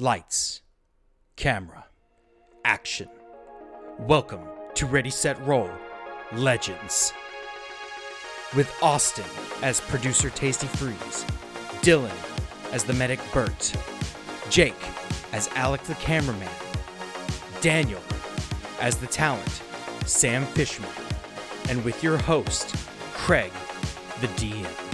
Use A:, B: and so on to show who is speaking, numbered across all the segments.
A: Lights, camera, action. Welcome to Ready Set Roll. Legends. With Austin as producer Tasty Freeze, Dylan as the medic Bert, Jake as Alec the cameraman, Daniel as the talent Sam Fishman, and with your host Craig the DM.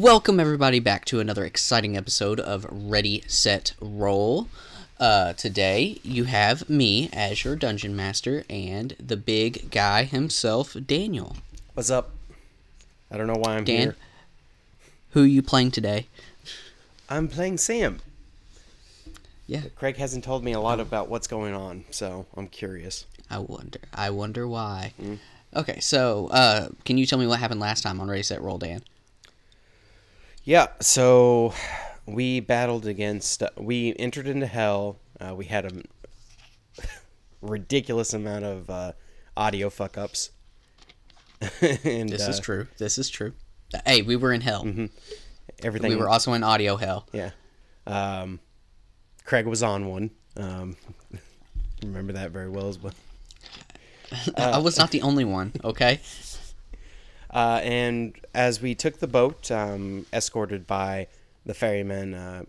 B: Welcome everybody back to another exciting episode of Ready Set Roll. Uh, today you have me as your dungeon master and the big guy himself, Daniel.
A: What's up? I don't know why I'm
B: Dan,
A: here.
B: who you playing today?
A: I'm playing Sam.
B: Yeah,
A: Craig hasn't told me a lot about what's going on, so I'm curious.
B: I wonder. I wonder why. Okay, so uh, can you tell me what happened last time on Ready Set Roll, Dan?
A: Yeah, so we battled against. Uh, we entered into hell. Uh, we had a ridiculous amount of uh, audio fuck ups. and
B: This is
A: uh,
B: true. This is true. Hey, we were in hell.
A: Everything
B: We were also in audio hell.
A: Yeah. Um, Craig was on one. Um, remember that very well as well.
B: I was not the only one. Okay.
A: Uh, and as we took the boat, um, escorted by the ferryman uh,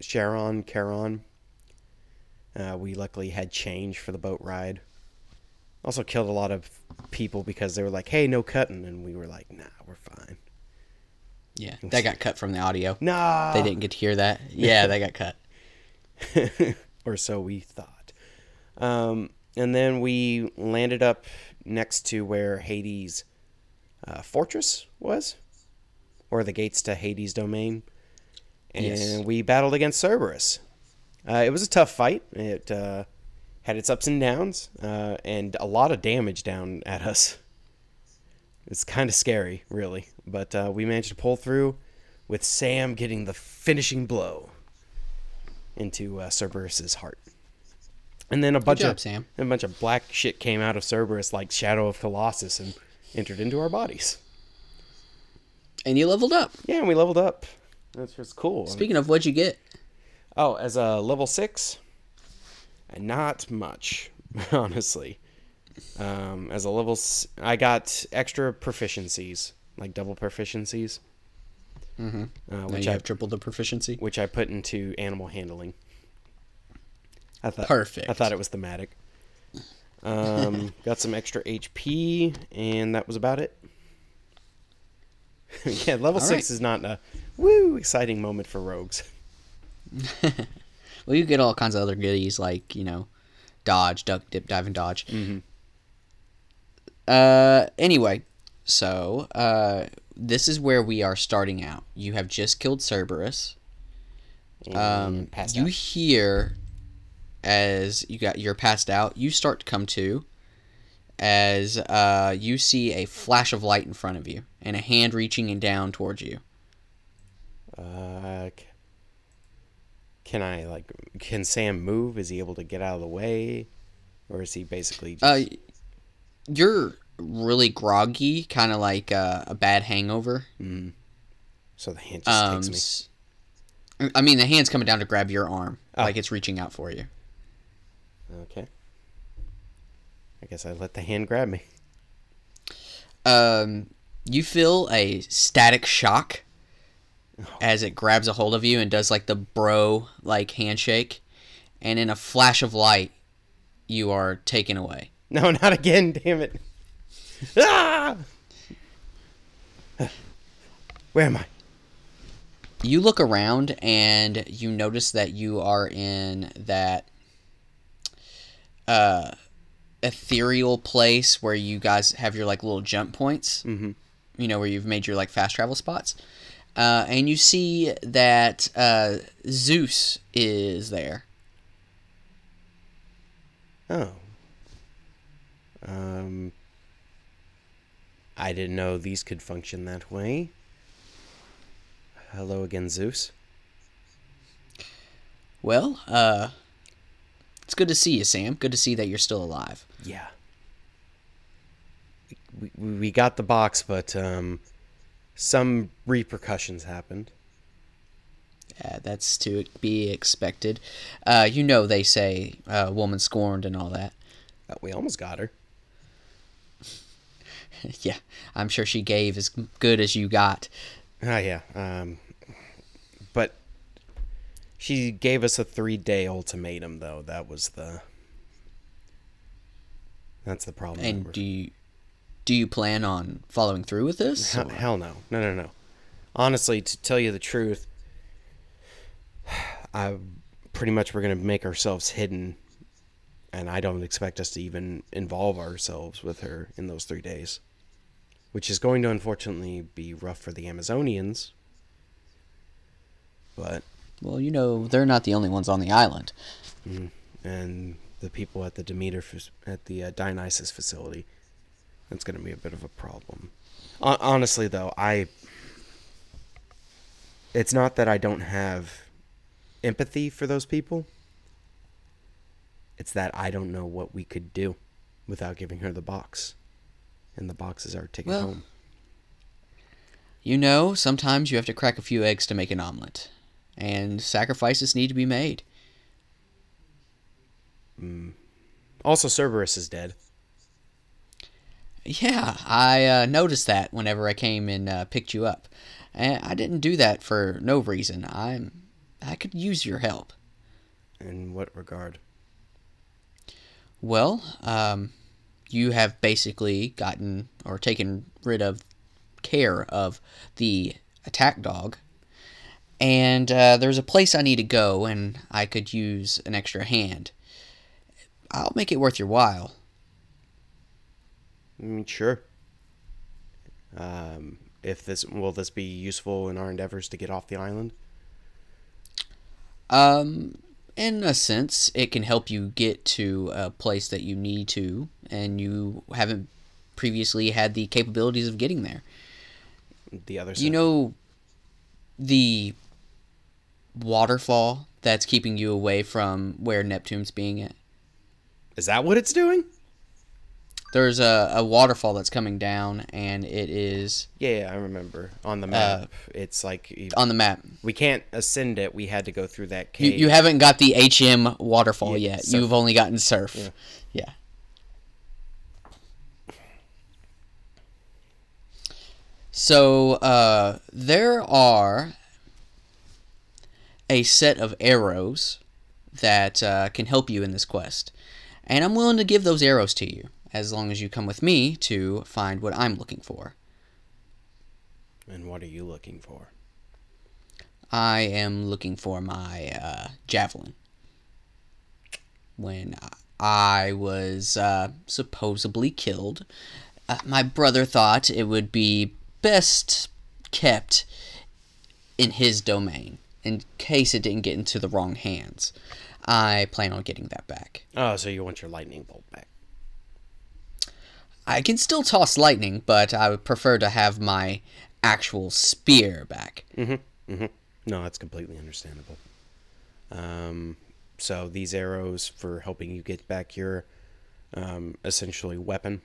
A: Sharon Charon, uh, we luckily had change for the boat ride. Also killed a lot of people because they were like, "Hey, no cutting," and we were like, "Nah, we're fine."
B: Yeah, that got cut from the audio.
A: Nah,
B: They didn't get to hear that. Yeah, that got cut.
A: or so we thought. Um, and then we landed up next to where Hades' uh, fortress was, or the gates to Hades' domain. And
B: Yes.
A: we battled against Cerberus. Uh, it was a tough fight. It uh, had its ups and downs, uh, and a lot of damage down at us. It's kind of scary, really. But uh, we managed to pull through with Sam getting the finishing blow into uh, Cerberus's heart. And then a bunch
B: job,
A: of
B: Sam.
A: a bunch of black shit came out of Cerberus like Shadow of Colossus and entered into our bodies.
B: And you leveled up.
A: Yeah, and we leveled up. That's just cool.
B: Speaking of, what'd you get?
A: Oh, as a level six, not much, honestly. Um, as a level, s- I got extra proficiencies, like double proficiencies,
B: Mm-hmm.
A: uh,
B: Now
A: which
B: you
A: I
B: have triple the proficiency.
A: which I put into animal handling. I thought
B: Perfect.
A: I thought it was thematic. Um, got some extra HP, and that was about it. yeah, level
B: All
A: six
B: right.
A: is not a woo exciting moment for rogues.
B: Well, you get all kinds of other goodies like you know, dodge, duck, dip, dive, and dodge.
A: Mhm.
B: Uh, anyway, so uh, this is where we are starting out. You have just killed Cerberus. Um, you
A: out.
B: hear as you got you're passed out. You start to come to as uh, you see a flash of light in front of you and a hand reaching and down towards you.
A: Uh, can I like? Can Sam move? Is he able to get out of the way, or is he basically? Just,
B: Uh, you're really groggy, kind of like uh, a bad hangover.
A: mm. So the hand just
B: Um,
A: takes me.
B: I mean, the hand's coming down to grab your arm,
A: Oh.
B: like it's reaching out for you.
A: Okay. I guess I let the hand grab me.
B: Um, you feel a static shock
A: Oh.
B: as it grabs a hold of you and does like the bro like handshake, and in a flash of light, you are taken away.
A: No, not again! Damn it! Ah! Where am I?
B: You look around and you notice that you are in that uh, ethereal place where you guys have your like little jump points.
A: Mhm.
B: You know where you've made your like fast travel spots, uh, and you see that uh, Zeus is there.
A: Oh. Um. I didn't know these could function that way. Hello again, Zeus.
B: Well, uh, It's good to see you, Sam. Good to see that you're still alive.
A: Yeah. We, we, got the box, but um, some repercussions happened.
B: Yeah, that's to be expected. Uh, you know they say uh, woman scorned and all that.
A: Uh, we almost got her.
B: yeah, I'm sure she gave as good as you got.
A: Ah, yeah. Um, she gave us a three-day ultimatum, though. That was the. That's the problem.
B: And do you do you plan on following through with this?
A: Hell, hell no. No, no, no. Honestly, to tell you the truth, I pretty much we're going to make ourselves hidden and I don't expect us to even involve ourselves with her in those 3 days, which is going to unfortunately be rough for the Amazonians. But
B: Well, you know they're not the only ones on the island.
A: and the people at the Demeter at the uh, Dionysus facility. That's going to be a bit of a problem. Hon- honestly, though, I it's not that I don't have empathy for those people. It's that I don't know what we could do without giving her the box. And the box is our ticket
B: Well-
A: home.
B: You know, sometimes you have to crack a few eggs to make an omelet, and sacrifices need to be made.
A: Also, Cerberus is dead.
B: Yeah, I uh, noticed that whenever I came and uh, picked you up, and I didn't do that for no reason. I'm I could use your help.
A: In what regard?
B: Well, um, you have basically gotten or taken rid of care of the attack dog. And uh, there's a place I need to go, and I could use an extra hand. I'll make it worth your while.
A: I mean, sure. Um, if this will this be useful in our endeavors to get off the island?
B: Um, in a sense, it can help you get to a place that you need to, and you haven't previously had the capabilities of getting there.
A: The other side.
B: You know the waterfall that's keeping you away from where Neptune's being at?
A: is that what it's doing?
B: There's a, a waterfall that's coming down, and it is
A: Yeah, yeah, I remember. On the map, it's like you-
B: on the map.
A: we can't ascend it. We had to go through that
B: You,
A: cave.
B: you haven't got the HM waterfall
A: Yeah,
B: yet.
A: surf.
B: You've only gotten surf.
A: Yeah.
B: yeah. So uh, there are a set of arrows that uh, can help you in this quest, and I'm willing to give those arrows to you as long as you come with me to find what I'm looking for.
A: and what are you looking for?
B: I am looking for my uh, javelin. When I was uh, supposedly killed, uh, my brother thought it would be best kept in his domain in case it didn't get into the wrong hands. I plan on getting that back.
A: Oh, so you want your lightning bolt back?
B: I can still toss lightning, but I would prefer to have my actual spear back. Mhm.
A: No, that's completely understandable. Um, so these arrows for helping you get back your um, essentially weapon.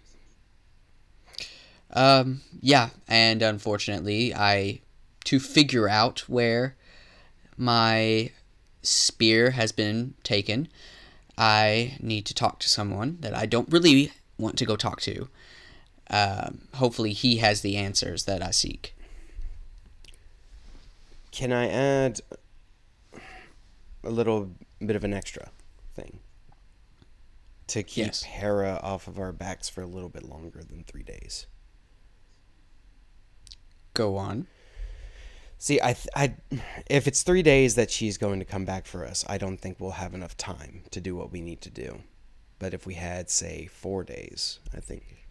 B: Um, yeah, and unfortunately, I to figure out where my spear has been taken, I need to talk to someone that I don't really want to go talk to. Um, hopefully, he has the answers that I seek.
A: Can I add a little bit of an extra thing to keep
B: Yes.
A: Hera off of our backs for a little bit longer than three days?
B: Go on.
A: See, I, th- I, if it's three days that she's going to come back for us, I don't think we'll have enough time to do what we need to do. But if we had, say, four days, I think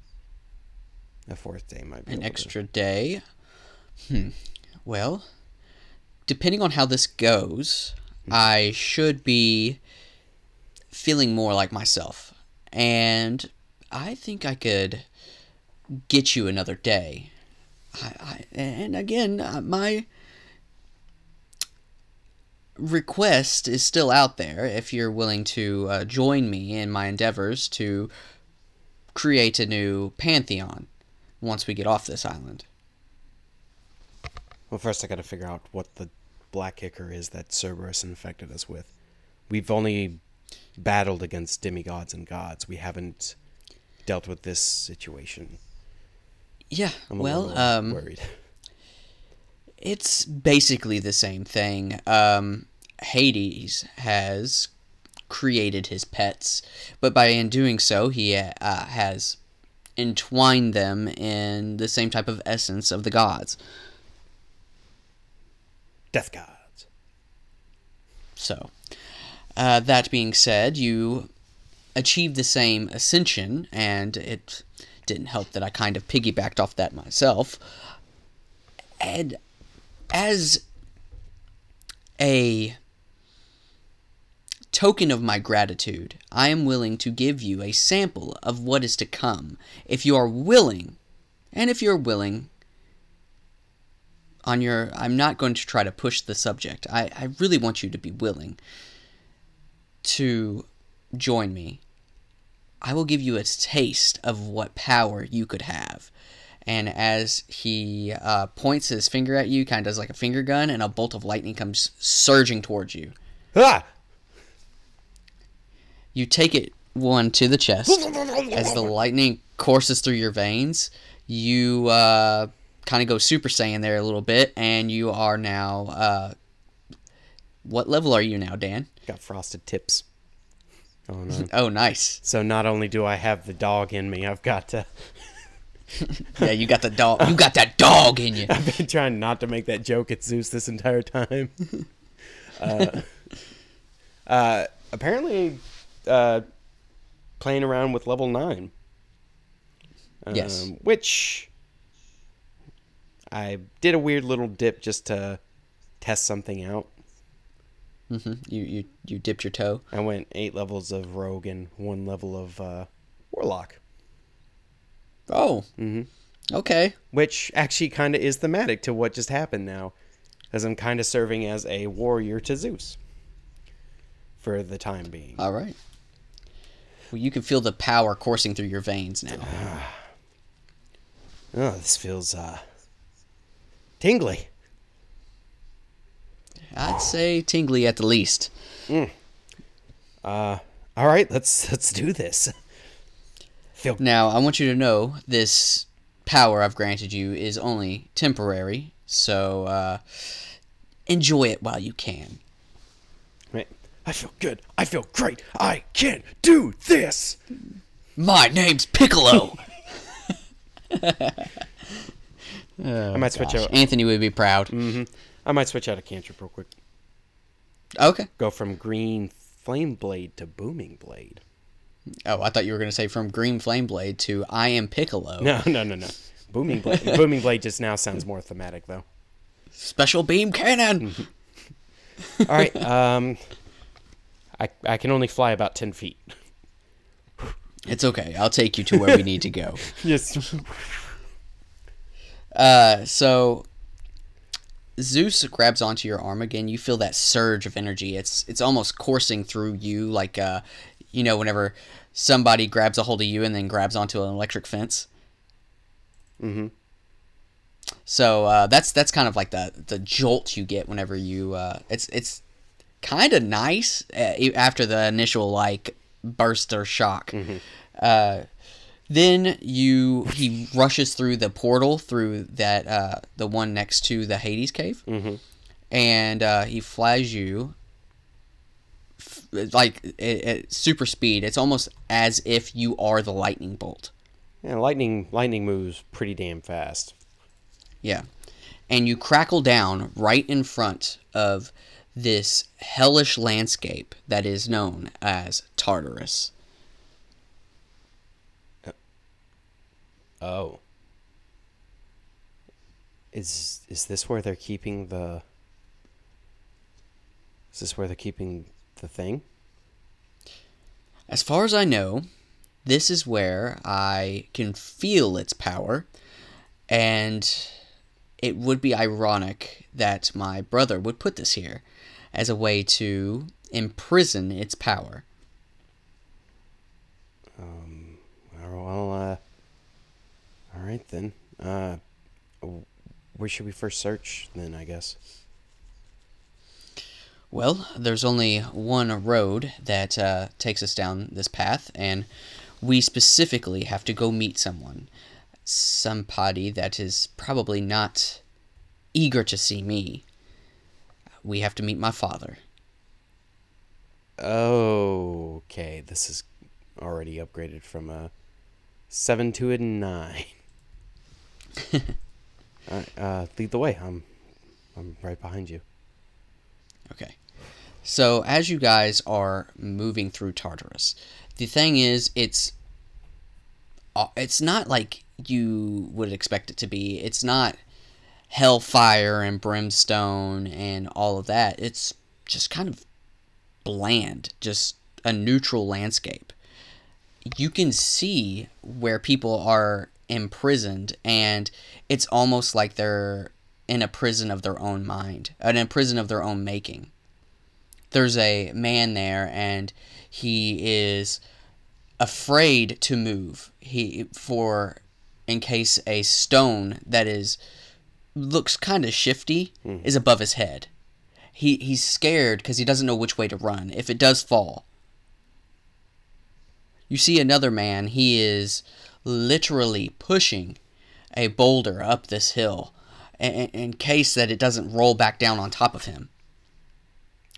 A: a fourth day might be
B: An
A: able to-
B: extra day. Hmm. Well, depending on how this goes, I should be feeling more like myself. And I think I could get you another day. I, I, and again, uh, my request is still out there if you're willing to uh, join me in my endeavors to create a new pantheon once we get off this island.
A: Well, first I got to figure out what the black kicker is that Cerberus infected us with. We've only battled against demigods and gods. We haven't dealt with this situation.
B: Yeah,
A: I'm
B: well, um,
A: worried.
B: It's basically the same thing. Um, Hades has created his pets, but by in doing so, he uh, has entwined them in the same type of essence of the gods.
A: Death gods.
B: So, uh, that being said, you achieved the same ascension, and it didn't help that I kind of piggybacked off that myself. And as a token of my gratitude, I am willing to give you a sample of what is to come. If you are willing, and if you're willing, on your I'm not going to try to push the subject. I, I really want you to be willing to join me. I will give you a taste of what power you could have. And as he uh, points his finger at you, kind of does like a finger gun, and a bolt of lightning comes surging towards you.
A: Ah!
B: You take it one to the chest. As the lightning courses through your veins, you uh, kind of go Super Saiyan there a little bit, and you are now. Uh, what level are you now, Dan?
A: Got frosted tips. Oh no.
B: Oh, nice.
A: so not only do I have the dog in me, I've got to.
B: Yeah, you got the dog. You got that dog in you.
A: I've been trying not to make that joke at Zeus this entire time. uh, uh, apparently, uh, playing around with level nine. Um,
B: Yes.
A: Which I did a weird little dip just to test something out.
B: hmm You you you dipped your toe.
A: I went eight levels of rogue and one level of uh, warlock,
B: Oh.
A: Mm-hmm.
B: Okay.
A: which actually kind of is thematic to what just happened now, as I'm kind of serving as a warrior to Zeus for the time being.
B: All right. Well, you can feel the power coursing through your veins now.
A: Oh, this feels uh, tingly.
B: I'd say tingly at the least.
A: Uh, all right, let's let's do this. Feel
B: Now, I want you to know this power I've granted you is only temporary, so uh, enjoy it while you can.
A: Right. I feel good. I feel great. I can do this.
B: My name's Piccolo.
A: I might switch
B: Gosh,
A: out.
B: Anthony would be proud.
A: I might switch out a cantrip real quick.
B: Okay.
A: Go from green flame blade to booming blade.
B: Oh, I thought you were going to say from Green Flame Blade to I am Piccolo.
A: No, no, no, no. Booming blade. booming blade just now sounds more thematic though.
B: Special Beam Cannon.
A: All right. Um, I I can only fly about ten feet.
B: It's okay. I'll take you to where we need to go.
A: Yes.
B: Uh, so Zeus grabs onto your arm again. You feel that surge of energy. It's it's almost coursing through you, like uh, you know, whenever somebody grabs a hold of you and then grabs onto an electric fence.
A: Mm-hmm.
B: So uh, that's that's kind of like the the jolt you get whenever you. Uh, it's it's kind of nice uh, e- after the initial like burst or shock. Mhm. Uh, then you he rushes through the portal through that uh, the one next to the Hades cave,
A: Mhm.
B: and uh, he flies you like at, at super speed. It's almost as if you are the lightning bolt.
A: Yeah, lightning lightning moves pretty damn fast.
B: Yeah. And you crackle down right in front of this hellish landscape that is known as Tartarus.
A: Uh, oh. Is is this where they're keeping the Is this where they're keeping the thing?
B: As far as I know, this is where I can feel its power, and it would be ironic that my brother would put this here, as a way to imprison its power.
A: Um, well, uh, all right then. Uh, where should we first search then, I guess?
B: Well, there's only one road that uh, takes us down this path, and we specifically have to go meet someone. Somebody that is probably not eager to see me. We have to meet my father.
A: Okay, this is already upgraded from a seven to a nine. All right, uh, lead the way. I'm, I'm right behind you.
B: Okay. So as you guys are moving through Tartarus, the thing is, it's uh, it's not like you would expect it to be. It's not hellfire and brimstone and all of that. It's just kind of bland, just a neutral landscape. You can see where people are imprisoned, and it's almost like they're in a prison of their own mind, in a prison of their own making. There's a man there, and he is afraid to move. He for in case a stone that is looks kind of shifty mm. is above his head. He he's scared because he doesn't know which way to run if it does fall. You see another man. He is literally pushing a boulder up this hill in, in case that it doesn't roll back down on top of him.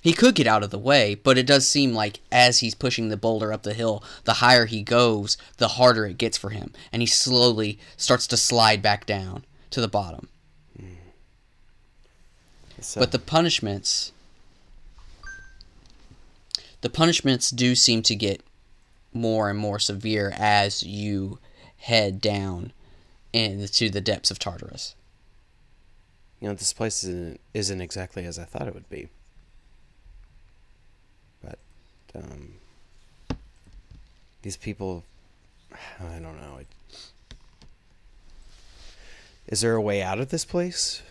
B: He could get out of the way, but it does seem like as he's pushing the boulder up the hill, the higher he goes, the harder it gets for him, and he slowly starts to slide back down to the bottom. Mm. So. But the punishments the punishments do seem to get more and more severe as you head down into the depths of Tartarus.
A: You know, this place isn't, isn't exactly as I thought it would be. But, um, these people, I don't know. Is there a way out of this place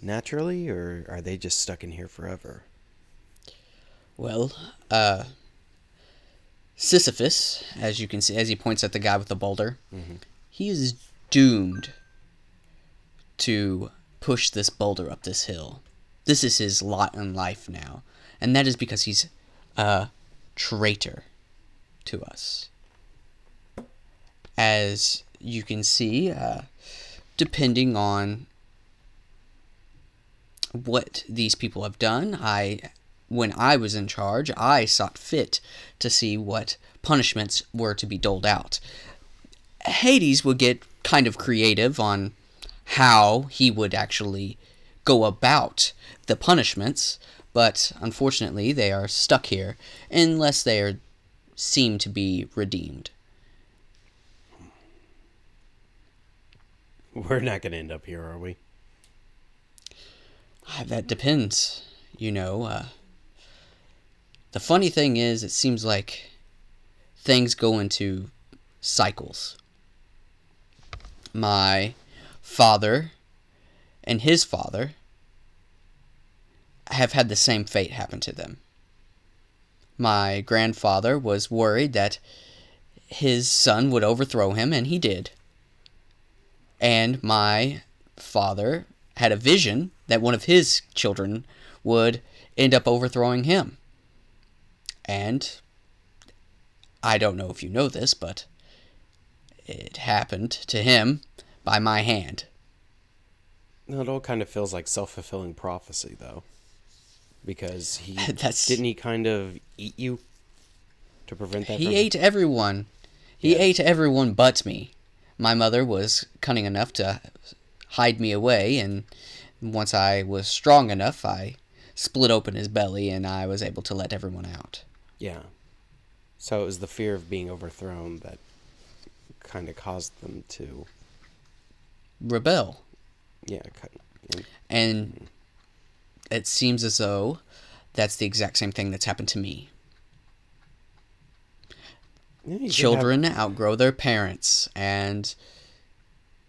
A: naturally, or are they just stuck in here forever?
B: Well, uh, Sisyphus, as you can see, as he points at the guy with the boulder, mm-hmm. he is doomed to push this boulder up this hill. This is his lot in life now, and that is because he's a traitor to us. As you can see, uh, depending on what these people have done, I when I was in charge, I sought fit to see what punishments were to be doled out. Hades would get kind of creative on how he would actually go about the punishments, but unfortunately they are stuck here unless they are seem to be redeemed.
A: We're not going to end up here, are we?
B: That depends. You know, uh, the funny thing is, it seems like things go into cycles. My father and his father have had the same fate happen to them. My grandfather was worried that his son would overthrow him, and he did. And my father had a vision that one of his children would end up overthrowing him. And I don't know if you know this, but it happened to him by my hand.
A: It all kind of feels like self fulfilling prophecy, though, because he That's... didn't he kind of eat you to prevent that.
B: He from... ate everyone. He yeah. ate everyone but me. My mother was cunning enough to hide me away, and once I was strong enough, I split open his belly, and I was able to let everyone out.
A: Yeah. So it was the fear of being overthrown that kind of caused them to
B: rebel.
A: Yeah.
B: And mm-hmm. It seems as though that's the exact same thing that's happened to me. Yeah, children have... outgrow their parents, and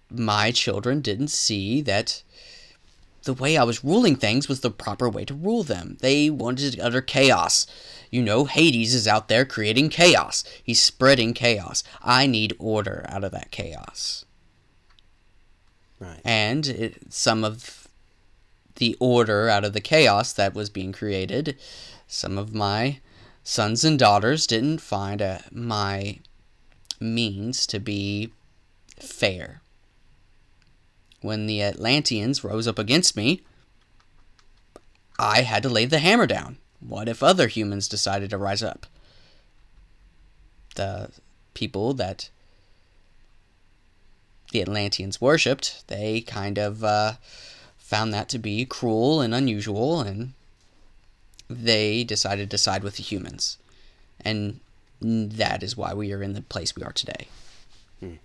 B: my children didn't see that the way I was ruling things was the proper way to rule them. They wanted utter chaos. You know, Hades is out there creating chaos. He's spreading chaos. I need order out of that chaos.
A: Right.
B: And it, some of the order out of the chaos that was being created, some of my sons and daughters didn't find a, my means to be fair. When the Atlanteans rose up against me, I had to lay the hammer down. What if other humans decided to rise up? The people that the Atlanteans worshipped, they kind of uh, found that to be cruel and unusual, and they decided to side with the humans. And that is why we are in the place we are today. Hmm.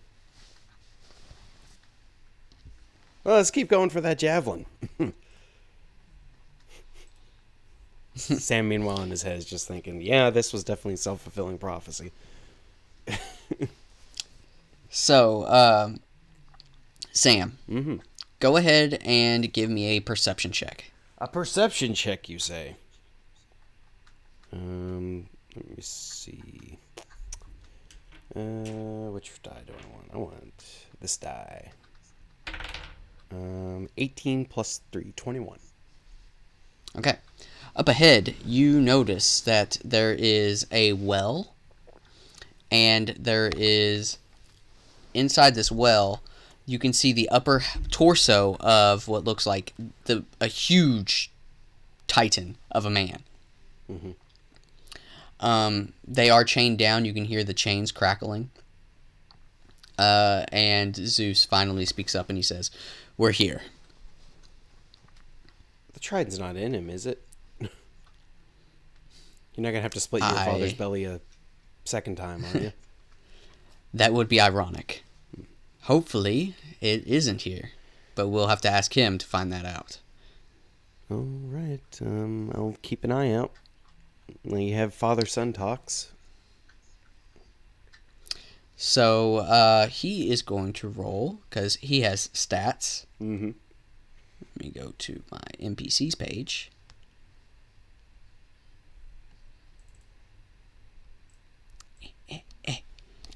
A: Well, let's keep going for that javelin. Sam, meanwhile, in his head is just thinking, yeah, this was definitely self fulfilling prophecy.
B: so, um, Sam,
A: mm-hmm.
B: Go ahead and give me a perception check.
A: A perception check, you say? Um, let me see. Uh, which die do I want? I want this die. Um, 18 plus 3, 21.
B: Okay. Up ahead, you notice that there is a well, and there is inside this well, you can see the upper torso of what looks like the a huge titan of a man.
A: Mm-hmm.
B: Um, they are chained down. You can hear the chains crackling. Uh, and Zeus finally speaks up and he says, "We're here."
A: The trident's not in him, is it? You're not gonna have to split your I... father's belly a second time, are you?
B: that would be ironic. Hopefully, it isn't here, but we'll have to ask him to find that out.
A: All right. Um, I'll keep an eye out. You have father son talks.
B: So uh, he is going to roll because he has stats.
A: Mm-hmm.
B: Let me go to my NPCs page.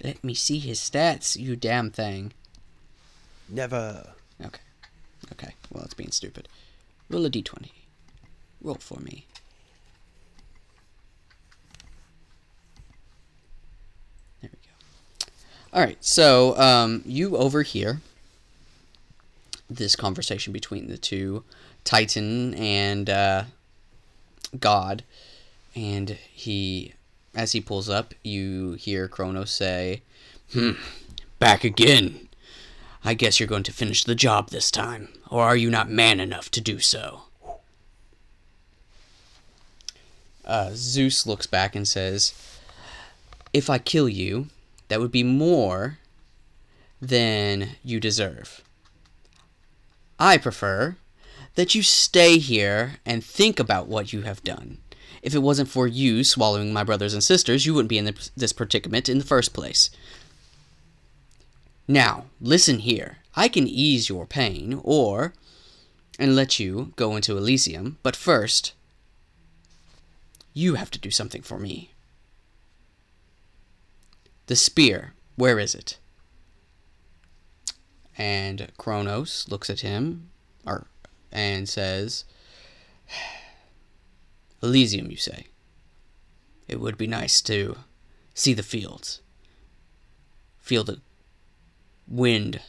B: Let me see his stats, you damn thing.
A: Never.
B: Okay. Okay. Well, it's being stupid. Roll a d20. Roll for me. There we go. All right. So um, you overhear this conversation between the two, Titan and uh, God, and he as he pulls up, you hear Kronos say, Hmm, back again. I guess you're going to finish the job this time, or are you not man enough to do so? Uh, Zeus looks back and says, If I kill you, that would be more than you deserve. I prefer that you stay here and think about what you have done. If it wasn't for you swallowing my brothers and sisters, you wouldn't be in this predicament in the first place. Now, listen here. I can ease your pain, or. and let you go into Elysium, but first. you have to do something for me. The spear, where is it? And Kronos looks at him, or, and says, Elysium, you say? It would be nice to see the fields, feel the wind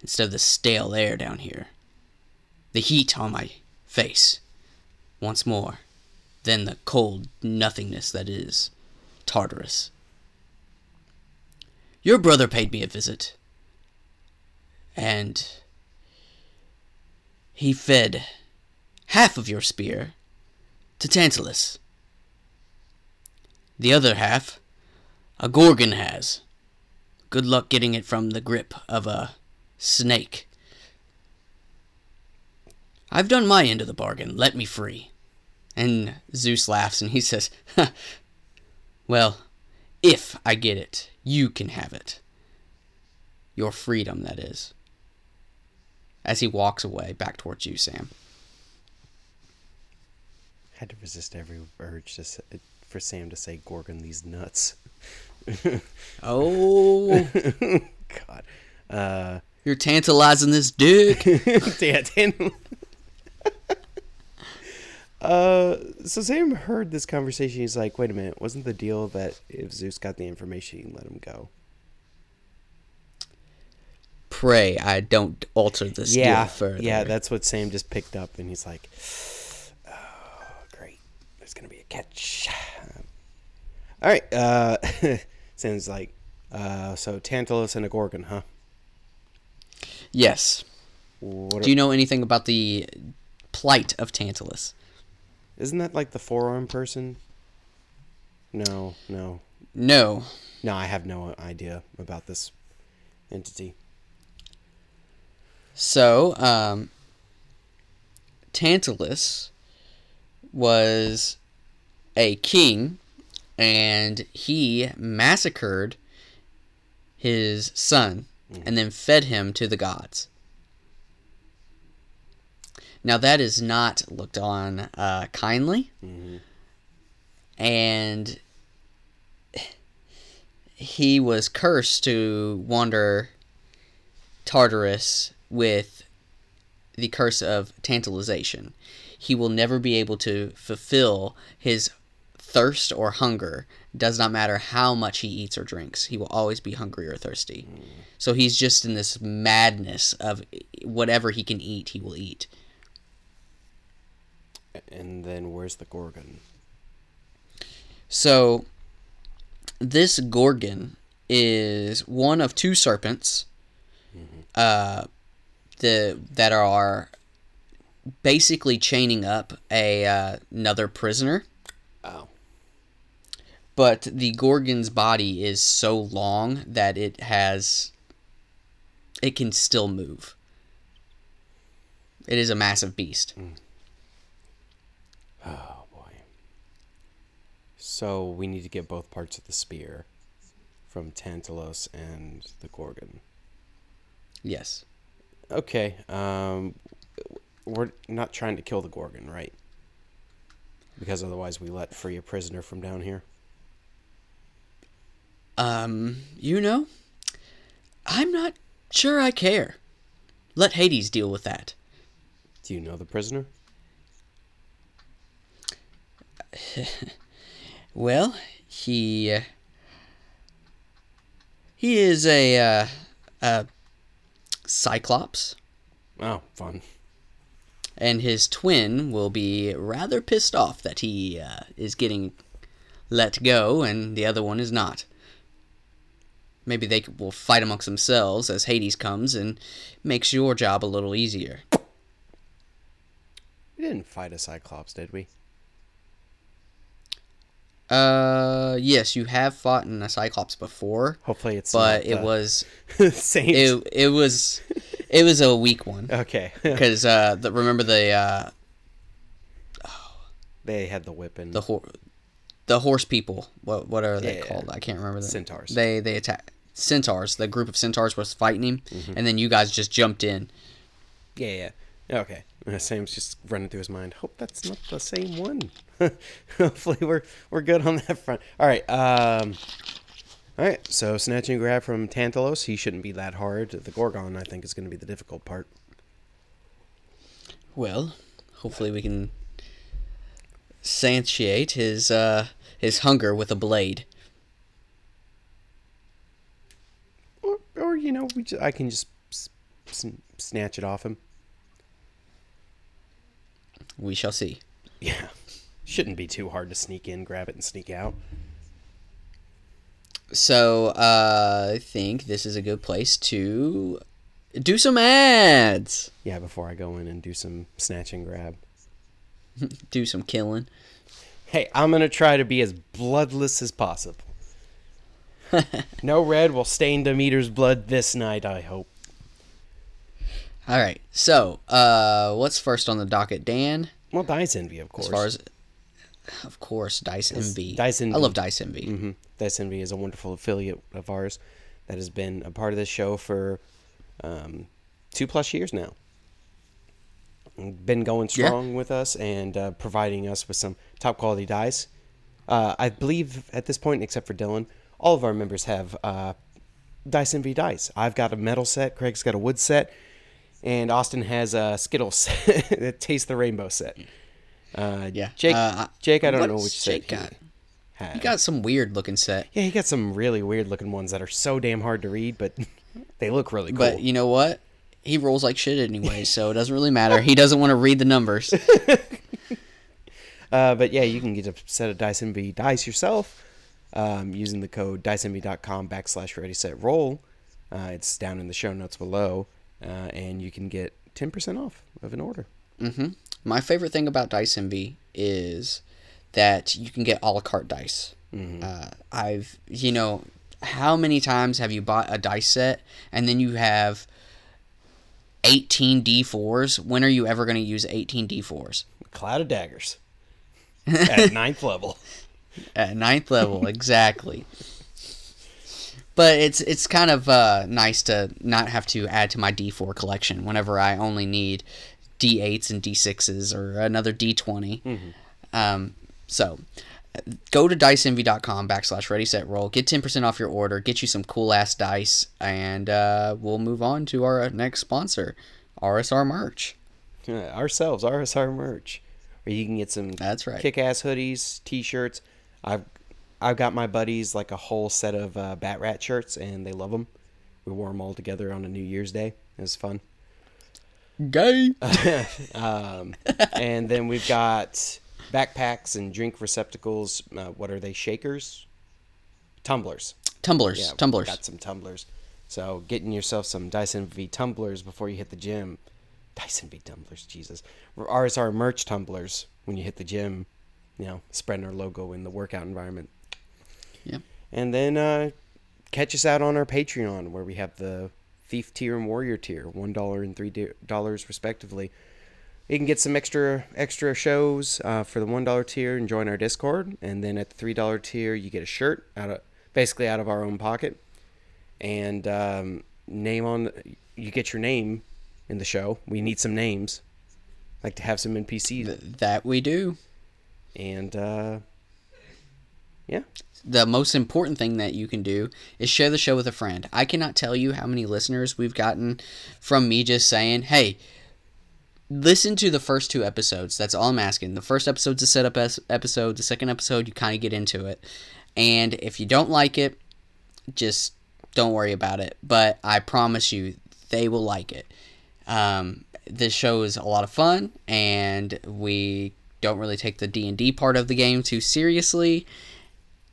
B: instead of the stale air down here, the heat on my face once more, then the cold nothingness that is Tartarus. Your brother paid me a visit, and he fed half of your spear to Tantalus. The other half, a Gorgon has. Good luck getting it from the grip of a snake. I've done my end of the bargain. Let me free. And Zeus laughs and he says, Well, if I get it, you can have it. Your freedom, that is. as he walks away back towards you, Sam.
A: Had to resist every urge to say, for Sam to say Gorgon these nuts.
B: oh
A: God. Uh,
B: You're tantalizing this dick.
A: yeah, tant- uh, so Sam heard this conversation. He's like, "Wait a minute! Wasn't the deal that if Zeus got the information, he'd let him go?"
B: Pray I don't alter this
A: yeah,
B: deal further.
A: Yeah, that's what Sam just picked up, and he's like, "Oh, great! There's gonna be a catch." All right. Uh, Sam's like, uh, "So Tantalus and a Gorgon, huh?"
B: Yes. What Do you know anything about the plight of Tantalus?
A: Isn't that like the forearm person? No, no.
B: No.
A: No, I have no idea about this entity.
B: So, um, Tantalus was a king, and he massacred his son mm-hmm. and then fed him to the gods. Now that is not looked on uh, kindly, mm-hmm. and he was cursed to wander Tartarus with the curse of tantalization. He will never be able to fulfill his thirst or hunger. Does not matter how much he eats or drinks. He will always be hungry or thirsty. Mm. So he's just in this madness of whatever he can eat, he will eat.
A: And then where's the Gorgon?
B: So, this Gorgon is one of two serpents mm-hmm. uh, the, that are basically chaining up a uh, another prisoner.
A: Oh.
B: But the Gorgon's body is so long that it has. It can still move. It is a massive beast. Mm.
A: Oh boy. So we need to get both parts of the spear from Tantalus and the Gorgon.
B: Yes.
A: Okay. Um, we're not trying to kill the Gorgon, right? Because otherwise we let free a prisoner from down here.
B: Um, you know, I'm not sure I care. Let Hades deal with that.
A: Do you know the prisoner?
B: well, he uh, he is a uh, a cyclops.
A: Oh, fun.
B: And his twin will be rather pissed off that he uh, is getting let go and the other one is not. Maybe they will fight amongst themselves as Hades comes and makes your job a little easier.
A: We didn't fight a Cyclops, did we?
B: Uh, yes, you have fought in a Cyclops before.
A: Hopefully, it's
B: but it was
A: same.
B: It, it was it was a weak one.
A: Okay,
B: because uh, the, remember the uh,
A: oh, they had the whipping
B: the horse the horse people. What what are they yeah, called? I can't remember. The,
A: centaurs.
B: They they attack centaurs. The group of centaurs was fighting him, mm-hmm. and then you guys just jumped in.
A: Yeah, yeah. Okay. Sam's just running through his mind. Hope that's not the same one. Hopefully we're we're good on that front. All right. Um, all right. So snatching and grab from Tantalus. He shouldn't be that hard. The Gorgon, I think, is going to be the difficult part.
B: Well, hopefully we can satiate his uh, his hunger with a blade.
A: Or, or you know, we just, I can just s- s- snatch it off him.
B: We shall see.
A: Yeah. Shouldn't be too hard to sneak in, grab it, and sneak out.
B: So uh, I think this is a good place to do some ads.
A: Yeah, before I go in and do some snatch and grab.
B: do some killing.
A: Hey, I'm gonna try to be as bloodless as possible. no red will stain Demeter's blood this night, I hope.
B: All right. So, uh, what's first on the docket, Dan?
A: Well, Dice Envy, of course.
B: As far as, of course, Dice Envy. Dice Envy. I love Dice Envy.
A: Mm-hmm. Dice Envy is a wonderful affiliate of ours that has been a part of this show for um, two plus years now. been going
B: Yeah.
A: strong with us and uh, providing us with some top quality dice. Uh, I believe at this point, except for Dylan, all of our members have uh, Dice Envy dice. I've got a metal set, Craig's got a wood set, and Austin has a Skittles that Taste the Rainbow set. Uh,
B: Yeah.
A: Jake,
B: Uh,
A: Jake, I don't know which set
B: Jake
A: he
B: got?
A: had.
B: You got some weird looking set.
A: yeah, he got some really weird looking ones that are so damn hard to read, but they look really cool.
B: But you know what? He rolls like shit anyway, so it doesn't really matter. He doesn't want to read the numbers.
A: Uh, but yeah, you can get a set of Dice Envy dice yourself um, using the code diceenvy.com backslash ready set roll. Uh, it's down in the show notes below, uh, and you can get 10% off of an order.
B: hmm My favorite thing about Dice Envy is that you can get a la carte dice. Uh, I've, you know, how many times have you bought a dice set and then you have 18 D4s? When are you ever going to use 18 D4s?
A: Cloud of Daggers at ninth level.
B: At ninth level, exactly. But it's it's kind of uh, nice to not have to add to my D4 collection whenever I only need D8s and D6s or another D20. Um, so go to diceenvy.com backslash ready set roll. Get 10% off your order. Get you some cool ass dice. And uh, we'll move on to our next sponsor, RSR Merch.
A: Uh, ourselves, RSR merch, where you can get some
B: That's right.
A: kick-ass hoodies, t-shirts. I've I've got my buddies like a whole set of uh, Bat Rat shirts, and they love them. We wore them all together on a New Year's Day. It was fun.
B: Gay.
A: um, and then we've got backpacks and drink receptacles. Uh, what are they? Shakers, tumblers.
B: Tumblers.
A: Yeah,
B: tumblers.
A: Got some tumblers. So getting yourself some Dice Envy tumblers before you hit the gym. Dice Envy tumblers, Jesus. RSR merch tumblers when you hit the gym. You know, spreading our logo in the workout environment.
B: Yep.
A: And then uh, catch us out on our Patreon where we have the Thief tier and Warrior tier, one dollar and three dollars respectively. You can get some extra extra shows uh, for the one dollar tier and join our Discord, and then at the three dollar tier you get a shirt out of basically out of our own pocket, and um, name on you get your name in the show. We need some names, like to have some NPCs,
B: that we do.
A: and uh, yeah,
B: the most important thing that you can do is share the show with a friend. I cannot tell you how many listeners we've gotten from me just saying, "Hey, listen to the first two episodes." That's all I'm asking. The first episode's a setup episode. The second episode, you kind of get into it. And if you don't like it, just don't worry about it. But I promise you, they will like it. Um, this show is a lot of fun, and we don't really take the D and D part of the game too seriously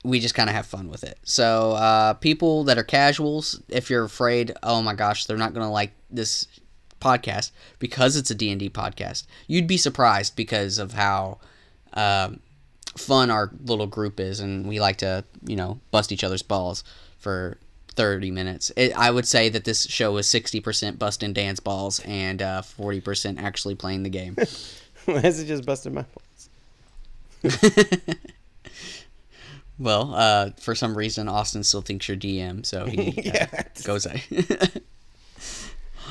B: we just kind of have fun with it. So, uh, people that are casuals, if you're afraid, oh my gosh, they're not going to like this podcast because it's a D&D podcast, you'd be surprised because of how um, fun our little group is. And we like to, you know, bust each other's balls for 30 minutes. It, I would say that this show is 60% busting Dan's balls and uh, 40% actually playing the game.
A: why is it just busting my balls?
B: Well, uh, for some reason, Austin still thinks you're DM, so he uh,
A: Yeah.
B: goes A.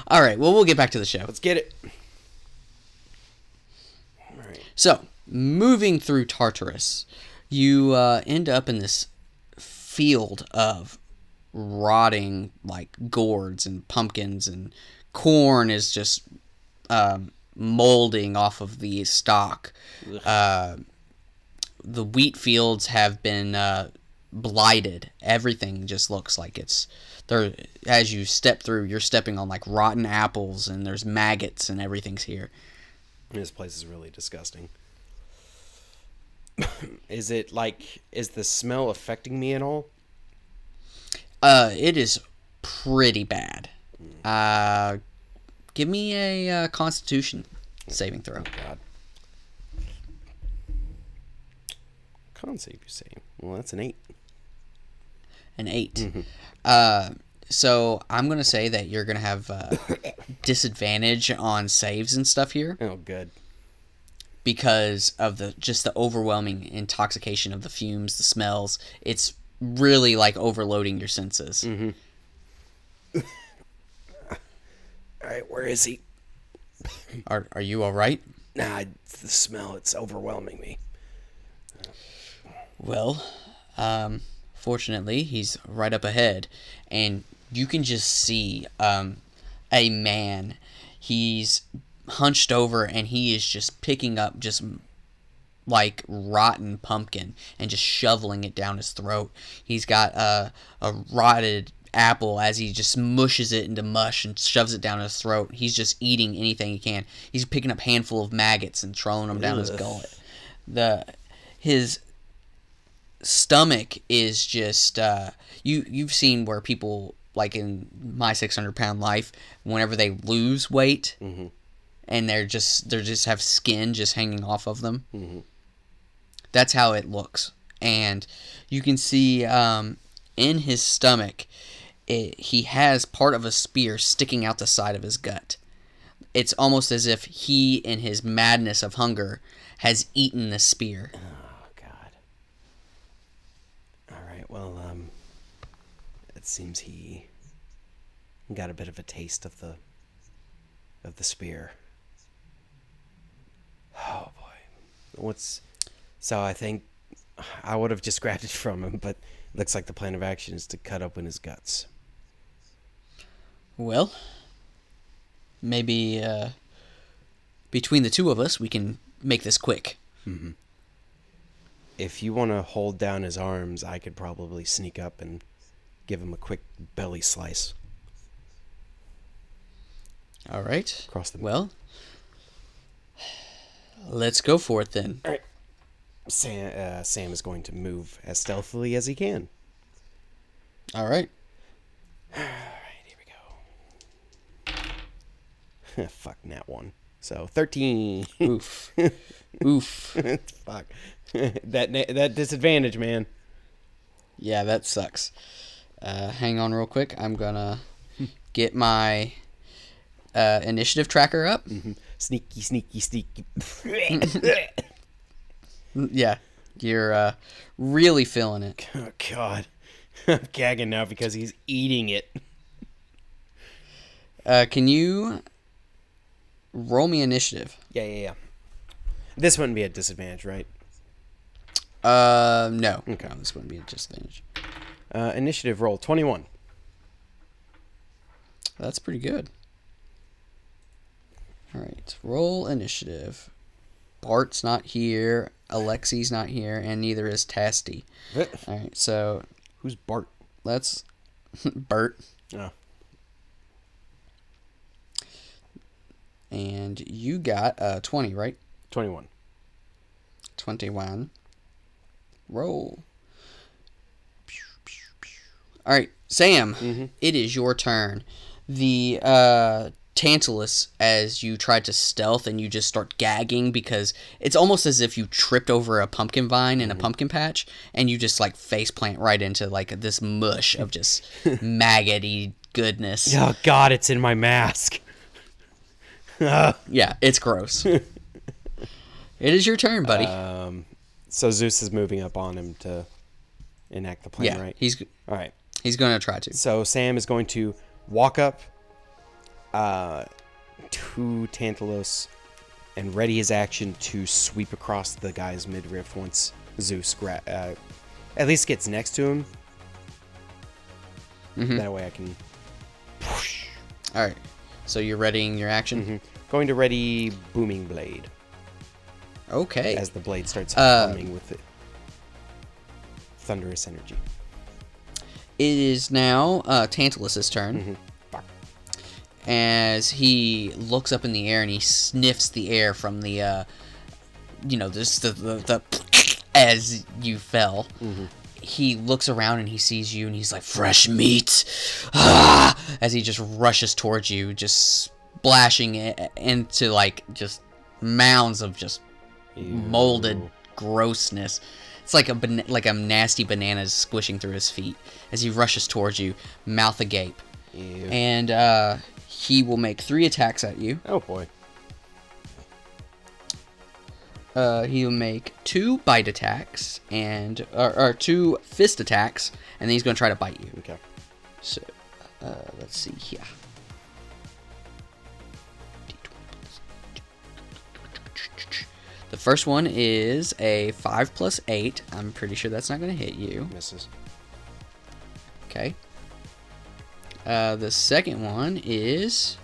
B: All right, well, we'll get back to the show.
A: Let's get it. All right.
B: So, moving through Tartarus, you uh, end up in this field of rotting, like, gourds and pumpkins, and corn is just um, molding off of the stalk. Uh, the wheat fields have been uh, blighted. Everything just looks like it's there. As you step through, you're stepping on like rotten apples, and there's maggots, and everything's here.
A: This place is really disgusting. is it like is the smell affecting me at all?
B: Uh, it is pretty bad. Uh, give me a uh, Constitution saving throw.
A: God. Con save, you say? Well, that's an eight.
B: An 8 Uh, so I'm gonna say that you're gonna have uh, disadvantage on saves and stuff here
A: Oh, good.
B: because of the just the overwhelming intoxication of the fumes, the smells. It's really like overloading your senses. Mm-hmm.
A: All right, where is he?
B: Are are you all right?
A: Nah, it's the smell. It's overwhelming me.
B: Well, um, fortunately, he's right up ahead, and you can just see um, a man. He's hunched over, and he is just picking up just like rotten pumpkin and just shoveling it down his throat. He's got a a rotted apple as he just mushes it into mush and shoves it down his throat. He's just eating anything he can. He's picking up handful of maggots and throwing them down his gullet. The his stomach is just uh, you you've seen where people like in my 600 pound life whenever they lose weight and they're just they're just have skin just hanging off of them that's how it looks. And you can see um, in his stomach it, he has part of a spear sticking out the side of his gut. It's almost as if he in his madness of hunger has eaten the spear.
A: Oh right. Well, um, it seems he got a bit of a taste of the of the spear. Oh boy. What's so? I think I would have just grabbed it from him, but it looks like the plan of action is to cut open his guts.
B: Well, maybe uh, between the two of us, we can make this quick.
A: If you want to hold down his arms, I could probably sneak up and give him a quick belly slice.
B: All right.
A: Across the-
B: Well, let's go for it then.
A: All right. Sam, uh, Sam is going to move as stealthily as he can.
B: All right.
A: All right, here we go. Fuck that one. So thirteen.
B: Oof. Oof.
A: Fuck. that na- that disadvantage, man.
B: Yeah, that sucks. Uh, hang on real quick. I'm gonna get my uh, initiative tracker up.
A: Sneaky, sneaky, sneaky.
B: Yeah, you're uh, really feeling it.
A: oh God, I'm gagging now because he's eating it.
B: Uh, can you roll me initiative?
A: Yeah, yeah, yeah. This wouldn't be a disadvantage, right?
B: Uh, no.
A: Okay.
B: No, this wouldn't be a disadvantage.
A: Uh, initiative roll twenty-one.
B: That's pretty good. All right, roll initiative. Bart's not here. Alexi's not here, and neither is Tasty. All right, so
A: Who's Bart?
B: let's Bert
A: Yeah.
B: and you got uh twenty, right?
A: 21.
B: Twenty one. Roll. All right, Sam. it is your turn. The uh, Tantalus, as you try to stealth and you just start gagging because it's almost as if you tripped over a pumpkin vine in a pumpkin patch and you just like face plant right into like this mush of just maggoty goodness.
A: Oh God, it's in my mask.
B: Yeah, it's gross. it is your turn, buddy.
A: Um, so Zeus is moving up on him to enact the plan,
B: yeah,
A: right?
B: he's
A: All right.
B: he's gonna try to.
A: So Sam is going to walk up uh, to Tantalus and ready his action to sweep across the guy's midriff once Zeus gra- uh, at least gets next to him. That way I can.
B: All right, so you're readying your action.
A: Mhm. Going to ready booming blade
B: Okay.
A: as the blade starts
B: Uh,
A: humming with it. thunderous energy.
B: It is now uh, Tantalus's turn.
A: Fuck.
B: As he looks up in the air and he sniffs the air from the, uh, you know, this the, the, the as you fell. He looks around and he sees you and he's like, "Fresh meat!" Ah! As he just rushes towards you, just splashing it into like just mounds of just molded grossness. It's like a ban- like a nasty banana squishing through his feet as he rushes towards you, mouth agape,
A: Ew.
B: and uh, he will make three attacks at you.
A: oh boy.
B: Uh, he'll make two bite attacks and or, or two fist attacks, and then he's going to try to bite you.
A: Okay.
B: So, uh, let's see here. The first one is a 5 plus 8. I'm pretty sure that's not going to hit you.
A: Misses.
B: Okay. Uh, the second one is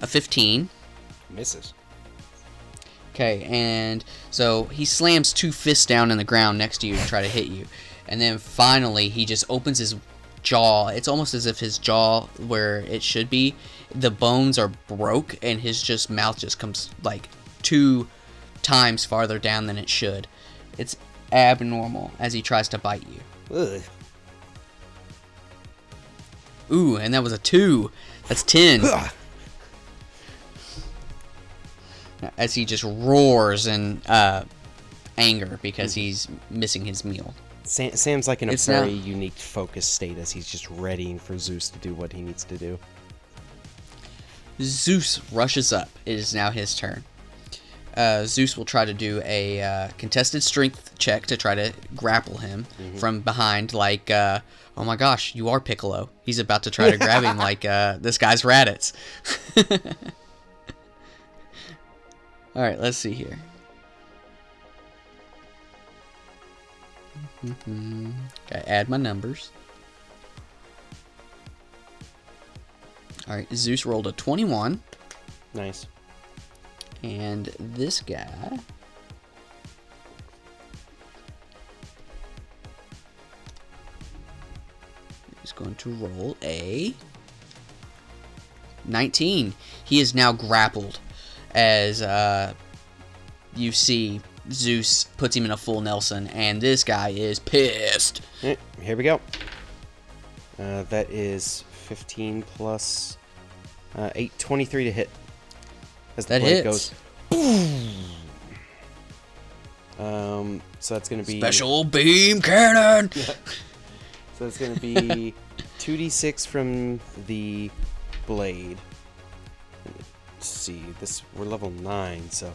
B: a 15.
A: Misses.
B: Okay, and so he slams two fists down in the ground next to you to try to hit you. And then finally, he just opens his jaw. It's almost as if his jaw, where it should be, the bones are broke, and his just mouth just comes like two times farther down than it should. It's abnormal as he tries to bite you.
A: Ugh.
B: Ooh, and that was a two. That's ten. as he just roars in uh, anger because he's missing his meal.
A: Sam, Sam's like in a
B: It's
A: very
B: now-
A: unique focused state as he's just readying for Zeus to do what he needs to do.
B: Zeus rushes up. It is now his turn. Uh, Zeus will try to do a uh, contested strength check to try to grapple him from behind, like, uh, oh my gosh, you are Piccolo. He's about to try to grab him like uh, this guy's Raditz. All right, let's see here. Okay, add my numbers. All right, Zeus rolled a 21.
A: Nice.
B: And this guy. is going to roll a 19. He is now grappled as uh, you see Zeus puts him in a full Nelson, and this guy is pissed.
A: Eh, Here we go. Uh, that is 15 plus uh, 8, 23 to hit. As the
B: That
A: blade
B: hits.
A: goes. Um, so that's going to be
B: Special beam cannon!
A: So it's going to be 2d6 from the blade. Let's see. This we're level 9, so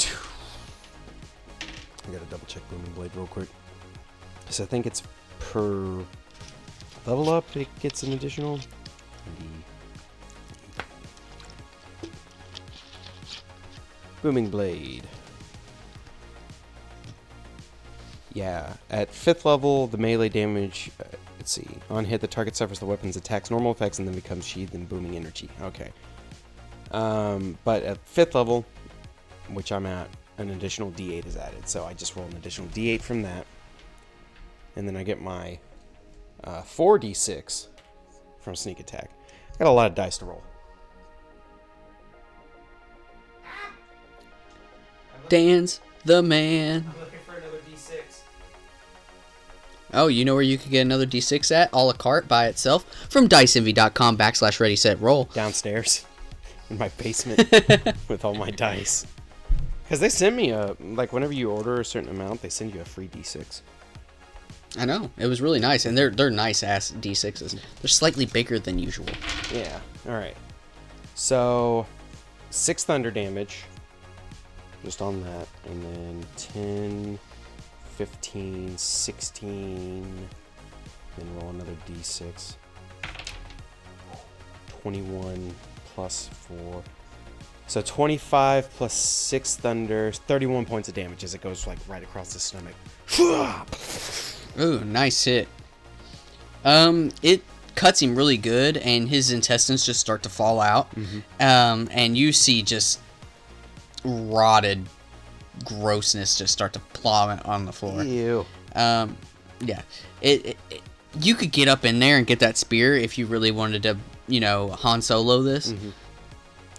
A: I got to double check booming blade real quick. So I think it's per level up it gets an additional booming blade. Yeah, at fifth level, the melee damage. Uh, let's see. On hit, the target suffers the weapon's attacks normal effects and then becomes sheathed in booming energy. Okay. Um, but at fifth level, which I'm at, an additional D8 is added. So I just roll an additional D8 from that, and then I get my uh, 4d6 from sneak attack. Got a lot of dice to roll.
B: Dan's the man.
A: I'm looking for another D6.
B: Oh, you know where you can get another D6 at? A la carte by itself from diceenvy.com backslash ready set roll.
A: downstairs in my basement with all my dice. Because they send me a like whenever you order a certain amount, they send you a free D6.
B: I know. It was really nice. And they're they're nice ass D6s. They're slightly bigger than usual.
A: Yeah. All right. So six thunder damage, just on that, and then 10, 15, 16. Then roll another D6. 21 plus four. So 25 plus 6 thunder, 31 points of damage as it goes like right across the stomach.
B: Ooh, nice hit. Um, it cuts him really good, and his intestines just start to fall out. Um, and you see just rotted grossness just start to plummet on the floor.
A: Ew.
B: Um, yeah, it, it, it- You could get up in there and get that spear if you really wanted to, you know, Han Solo this.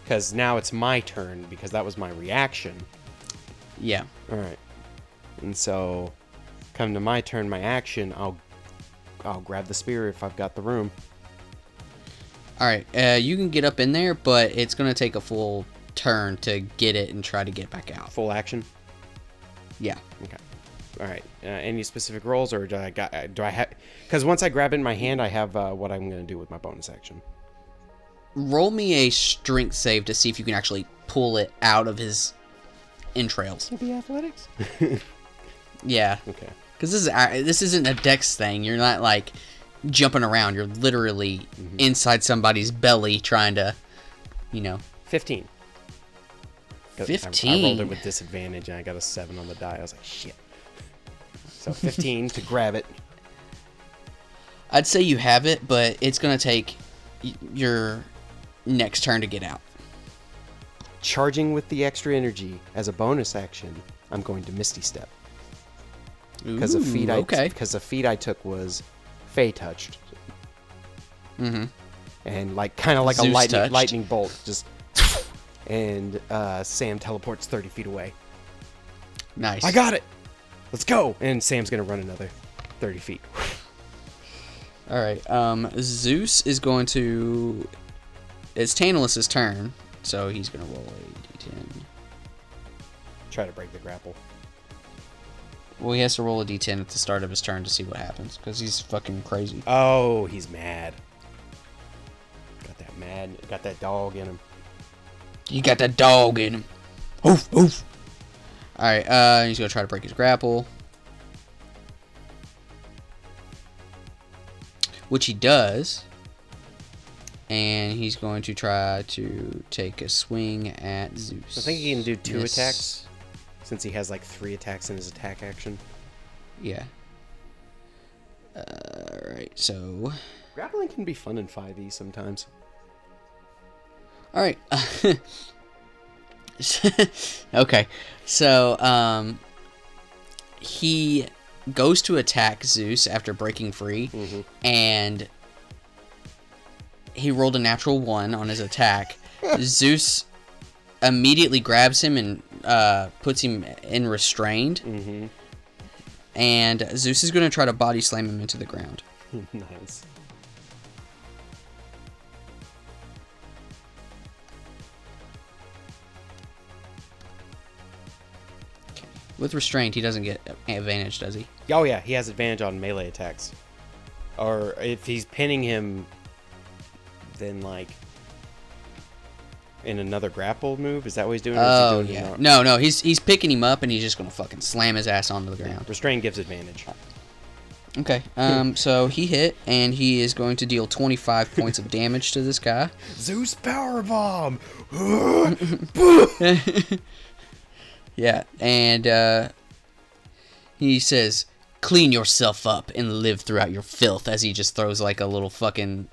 A: Because now it's my turn because that was my reaction.
B: Yeah.
A: All right. And so, come to my turn, my action, I'll I'll grab the spear if I've got the room.
B: All right. Uh, you can get up in there, but it's gonna take a full turn to get it and try to get back out.
A: Full action.
B: Yeah.
A: Okay. All right. Uh, any specific rolls, or do I got? uh, Do I have? Because once I grab it in my hand, I have uh, what I'm going to do with my bonus action.
B: Roll me a strength save to see if you can actually pull it out of his entrails.
A: Maybe athletics.
B: Yeah.
A: Okay.
B: Because this is this isn't a dex thing. You're not like jumping around. You're literally inside somebody's belly trying to, you know.
A: Fifteen. 'Cause I- I, rolled it with disadvantage and I got a seven on the die. I was like, shit. So 15 to grab it.
B: I'd say you have it, but it's gonna take y- your next turn to get out.
A: Charging with the extra energy as a bonus action, I'm going to Misty Step. Because the feat I
B: okay.
A: because the feat I took was Fey touched.
B: Mm-hmm.
A: And like kind of like a lightning
B: touched.
A: lightning bolt just and uh, Sam teleports 30 feet away.
B: Nice.
A: I got it. Let's go. And Sam's gonna run another 30 feet.
B: All right. Um, Zeus is going to. It's Tantalus' turn, so he's gonna roll a d10.
A: Try to break the grapple.
B: Well, he has to roll a d10 at the start of his turn to see what happens, because he's fucking crazy.
A: Oh, he's mad. Got that mad. Got that dog in him.
B: You got that dog in him. Oof, oof. All right. Uh, he's gonna try to break his grapple, which he does. And he's going to try to take a swing at Zeus.
A: I think he can do two attacks since he has like three attacks in his attack action.
B: Yeah. Alright, so.
A: Grappling can be fun in 5e sometimes.
B: Alright. okay, so, um. He goes to attack Zeus after breaking free, and he rolled a natural one on his attack. Zeus immediately grabs him and uh, puts him in restrained,
A: Mm-hmm.
B: and Zeus is going to try to body slam him into the ground.
A: nice.
B: With restraint, he doesn't get advantage, does he?
A: Oh yeah, he has advantage on melee attacks. Or if he's pinning him, then like in another grapple move. Is that what he's doing? or is he
B: Oh
A: doing
B: yeah. No, no, he's he's picking him up and he's just gonna fucking slam his ass onto the ground.
A: Restraint gives advantage.
B: Okay. Um. So he hit and he is going to deal 25 points of damage to this guy.
A: Zeus power bomb.
B: Yeah. And uh, he says, "Clean yourself up and live throughout your filth." As he just throws like a little fucking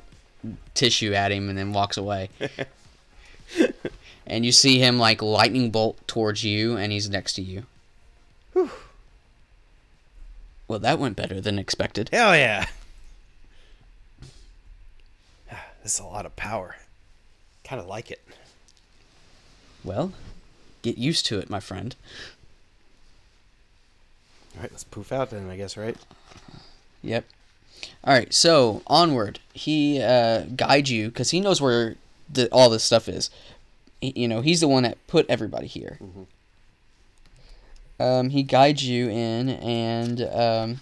B: tissue at him and then walks away. and you see him like lightning bolt towards you, and he's next to you. Well, that went better than expected.
A: Hell yeah. This is a lot of power. Kind of like it.
B: Well, get used to it, my friend.
A: All right, let's poof out then, I guess, right?
B: Yep. All right, so onward. He uh, guides you because he knows where the, all this stuff is. He- you know, he's the one that put everybody here. Um, he guides you in, and um,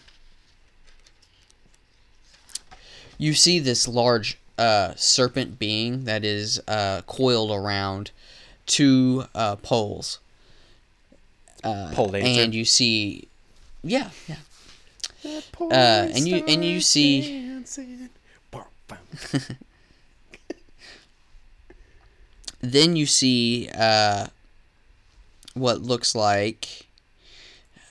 B: you see this large uh, serpent being that is uh, coiled around two uh, poles. Uh,
A: Pole dancer.
B: and you see, yeah, yeah. Uh, and you- and you see- then you see uh, what looks like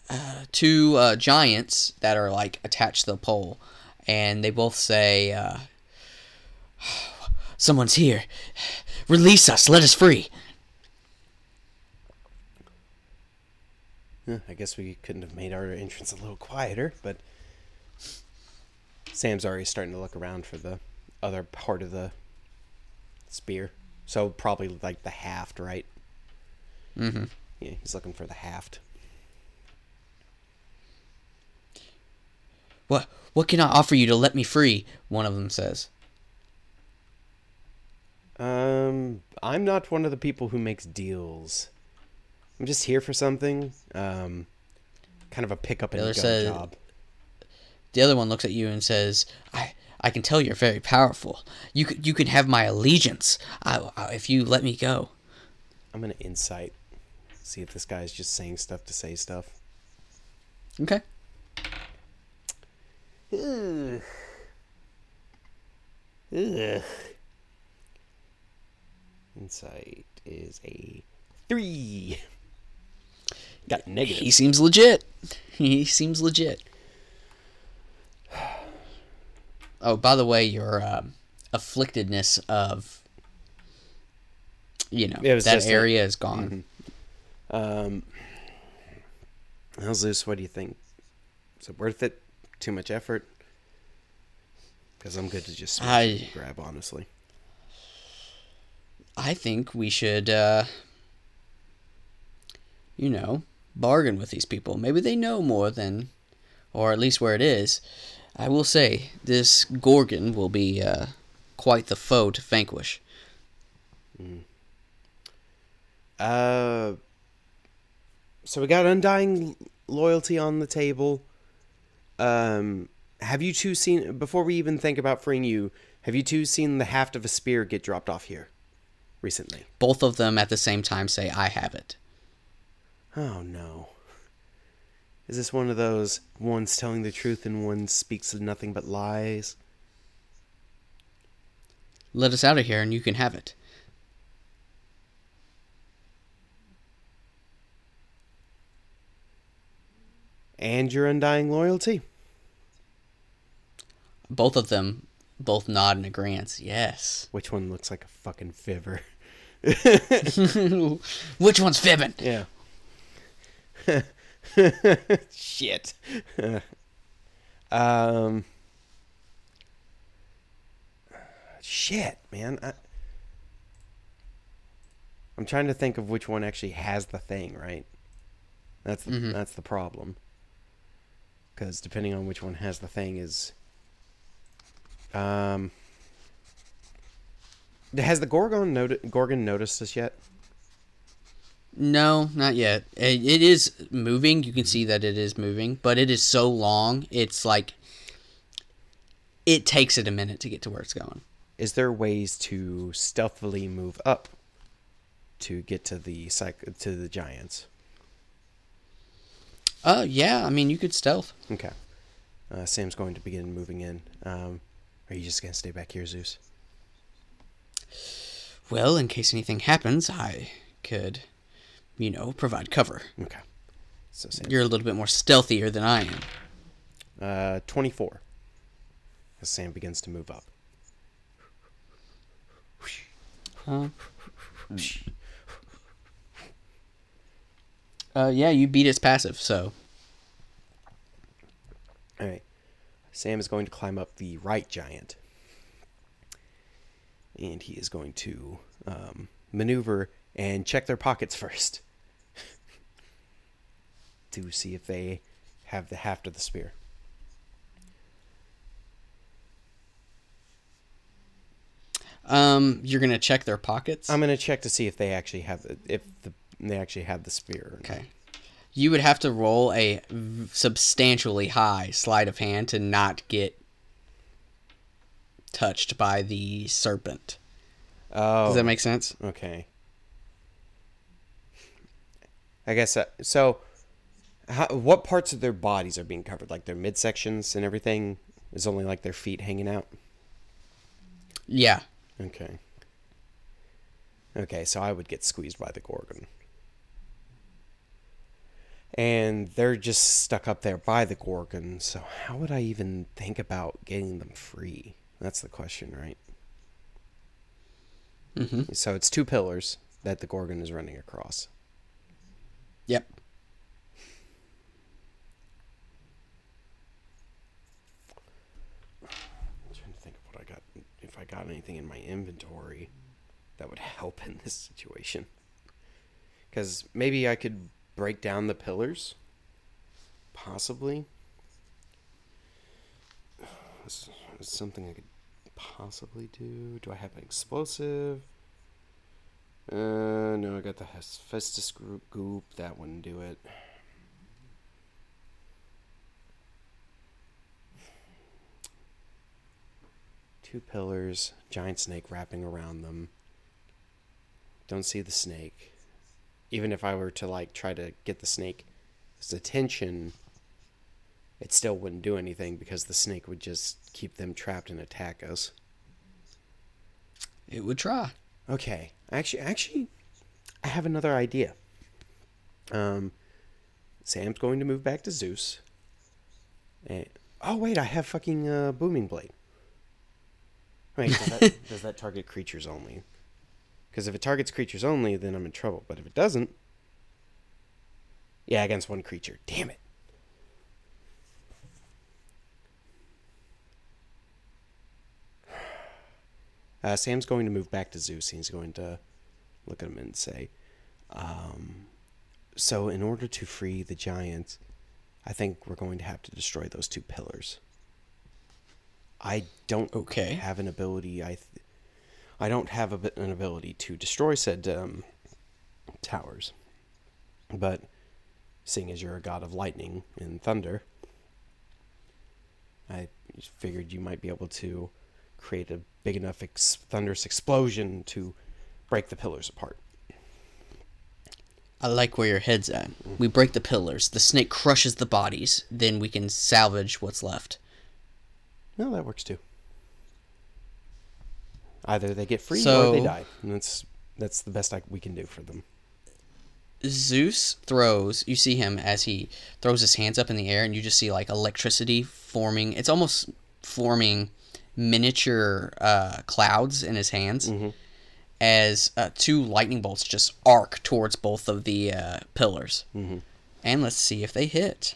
B: uh, two uh, giants that are like attached to the pole, and they both say, uh, "Someone's here! Release us! Let us free!"
A: Yeah, I guess we couldn't have made our entrance a little quieter, but Sam's already starting to look around for the other part of the spear. So probably like the haft, right?
B: Mm-hmm.
A: Yeah, he's looking for the haft.
B: What What can I offer you to let me free? One of them says.
A: Um, I'm not one of the people who makes deals. I'm just here for something. Um, kind of a pickup and go
B: said-
A: job.
B: The other one looks at you and says, "I I can tell you're very powerful. You could you can have my allegiance. I, I, if you let me go."
A: I'm gonna insight, see if this guy's just saying stuff to say stuff.
B: Okay.
A: Ugh. Ugh. Insight is a three. Got negative.
B: He seems legit. He seems legit. Oh, by the way, your um, afflictedness of you know that area is gone.
A: Um, well, Zeus, what do you think? Is it worth it? Too much effort? Because I'm good to just
B: I-
A: grab, honestly.
B: I think we should, uh, you know, bargain with these people. Maybe they know more than, or at least where it is. I will say, this Gorgon will be uh, quite the foe to vanquish.
A: Uh, so we got undying loyalty on the table. Um, have you two seen before we even think about freeing you? Have you two seen the haft of a spear get dropped off here recently?
B: Both of them at the same time say, I have it.
A: Oh no. Is this one of those one's telling the truth and one speaks of nothing but lies?
B: Let us out of here and you can have it.
A: And your undying loyalty?
B: Both of them both nod in agreement. Yes.
A: Which one looks like a fucking fibber?
B: Which one's fibbing?
A: Yeah. Shit. um. Shit, man. I, I'm trying to think of which one actually has the thing, right? That's the, that's the problem. Because depending on which one has the thing is. Um. Has the Gorgon noti- Gorgon noticed us yet?
B: No, not yet. It, it is moving. You can see that it is moving, but it is so long. It's like it takes it a minute to get to where it's going.
A: is there ways to stealthily move up to get to the psych- to the giants?
B: Uh, yeah. I mean, you could stealth.
A: Okay. Uh, Sam's going to begin moving in. Um, are you just gonna stay back here, Zeus?
B: Well, in case anything happens, I could, you know, provide cover.
A: Okay. So Sam,
B: You're a little bit more stealthier than I am.
A: uh, twenty-four. As Sam begins to move up.
B: Huh? Uh, yeah, you beat its passive, so
A: All right. Sam is going to climb up the right giant, and he is going to um, maneuver and check their pockets first to see if they have the haft of the spear.
B: um, you're gonna check their pockets.
A: I'm gonna check to see if they actually have the, if the, they actually have the spear.
B: Okay. You would have to roll a substantially high sleight of hand to not get touched by the serpent.
A: Oh.
B: Does that make sense?
A: Okay. I guess uh, so. How, what parts of their bodies are being covered? Like their midsections and everything is only like their feet hanging out.
B: Yeah.
A: Okay. Okay, so I would get squeezed by the gorgon. And they're just stuck up there by the gorgon, so how would I even think about getting them free? That's the question, right?
B: Mm-hmm.
A: So it's two pillars that the gorgon is running across.
B: Yep.
A: I'm trying to think of what I got. If I got anything in my inventory that would help in this situation. Because maybe I could break down the pillars. Possibly. Is, something I could possibly do? Do I have an explosive? Uh, no, I got the Hephaestus group goop. That wouldn't do it. Two pillars, giant snake wrapping around them. Don't see the snake. Even if I were to like try to get the snake's attention, it still wouldn't do anything because the snake would just keep them trapped and attack us.
B: It would try.
A: Okay. Actually, actually, I have another idea. Um, Sam's going to move back to Zeus. And, oh wait, I have fucking uh, booming blade. Wait, does that, does that target creatures only? Because if it targets creatures only, then I'm in trouble. But if it doesn't, yeah, against one creature. Damn it. Uh, Sam's going to move back to Zeus. He's going to look at him and say, um, "So, in order to free the giants, I think we're going to have to destroy those two pillars. I don't
B: Okay.
A: have an ability. I, th- I don't have a, an ability to destroy said um, towers. But seeing as you're a god of lightning and thunder, I figured you might be able to create a big enough ex- thunderous explosion to break the pillars apart.
B: I like where your head's at. We break the pillars. The snake crushes the bodies. Then we can salvage what's left.
A: No, that works too. Either they get free or they die. And that's that's the best I, we can do for them.
B: Zeus throws. You see him as he throws his hands up in the air, and you just see like electricity forming. It's almost forming miniature uh, clouds in his hands as uh, two lightning bolts just arc towards both of the uh, pillars.
A: Mhm.
B: And let's see if they hit.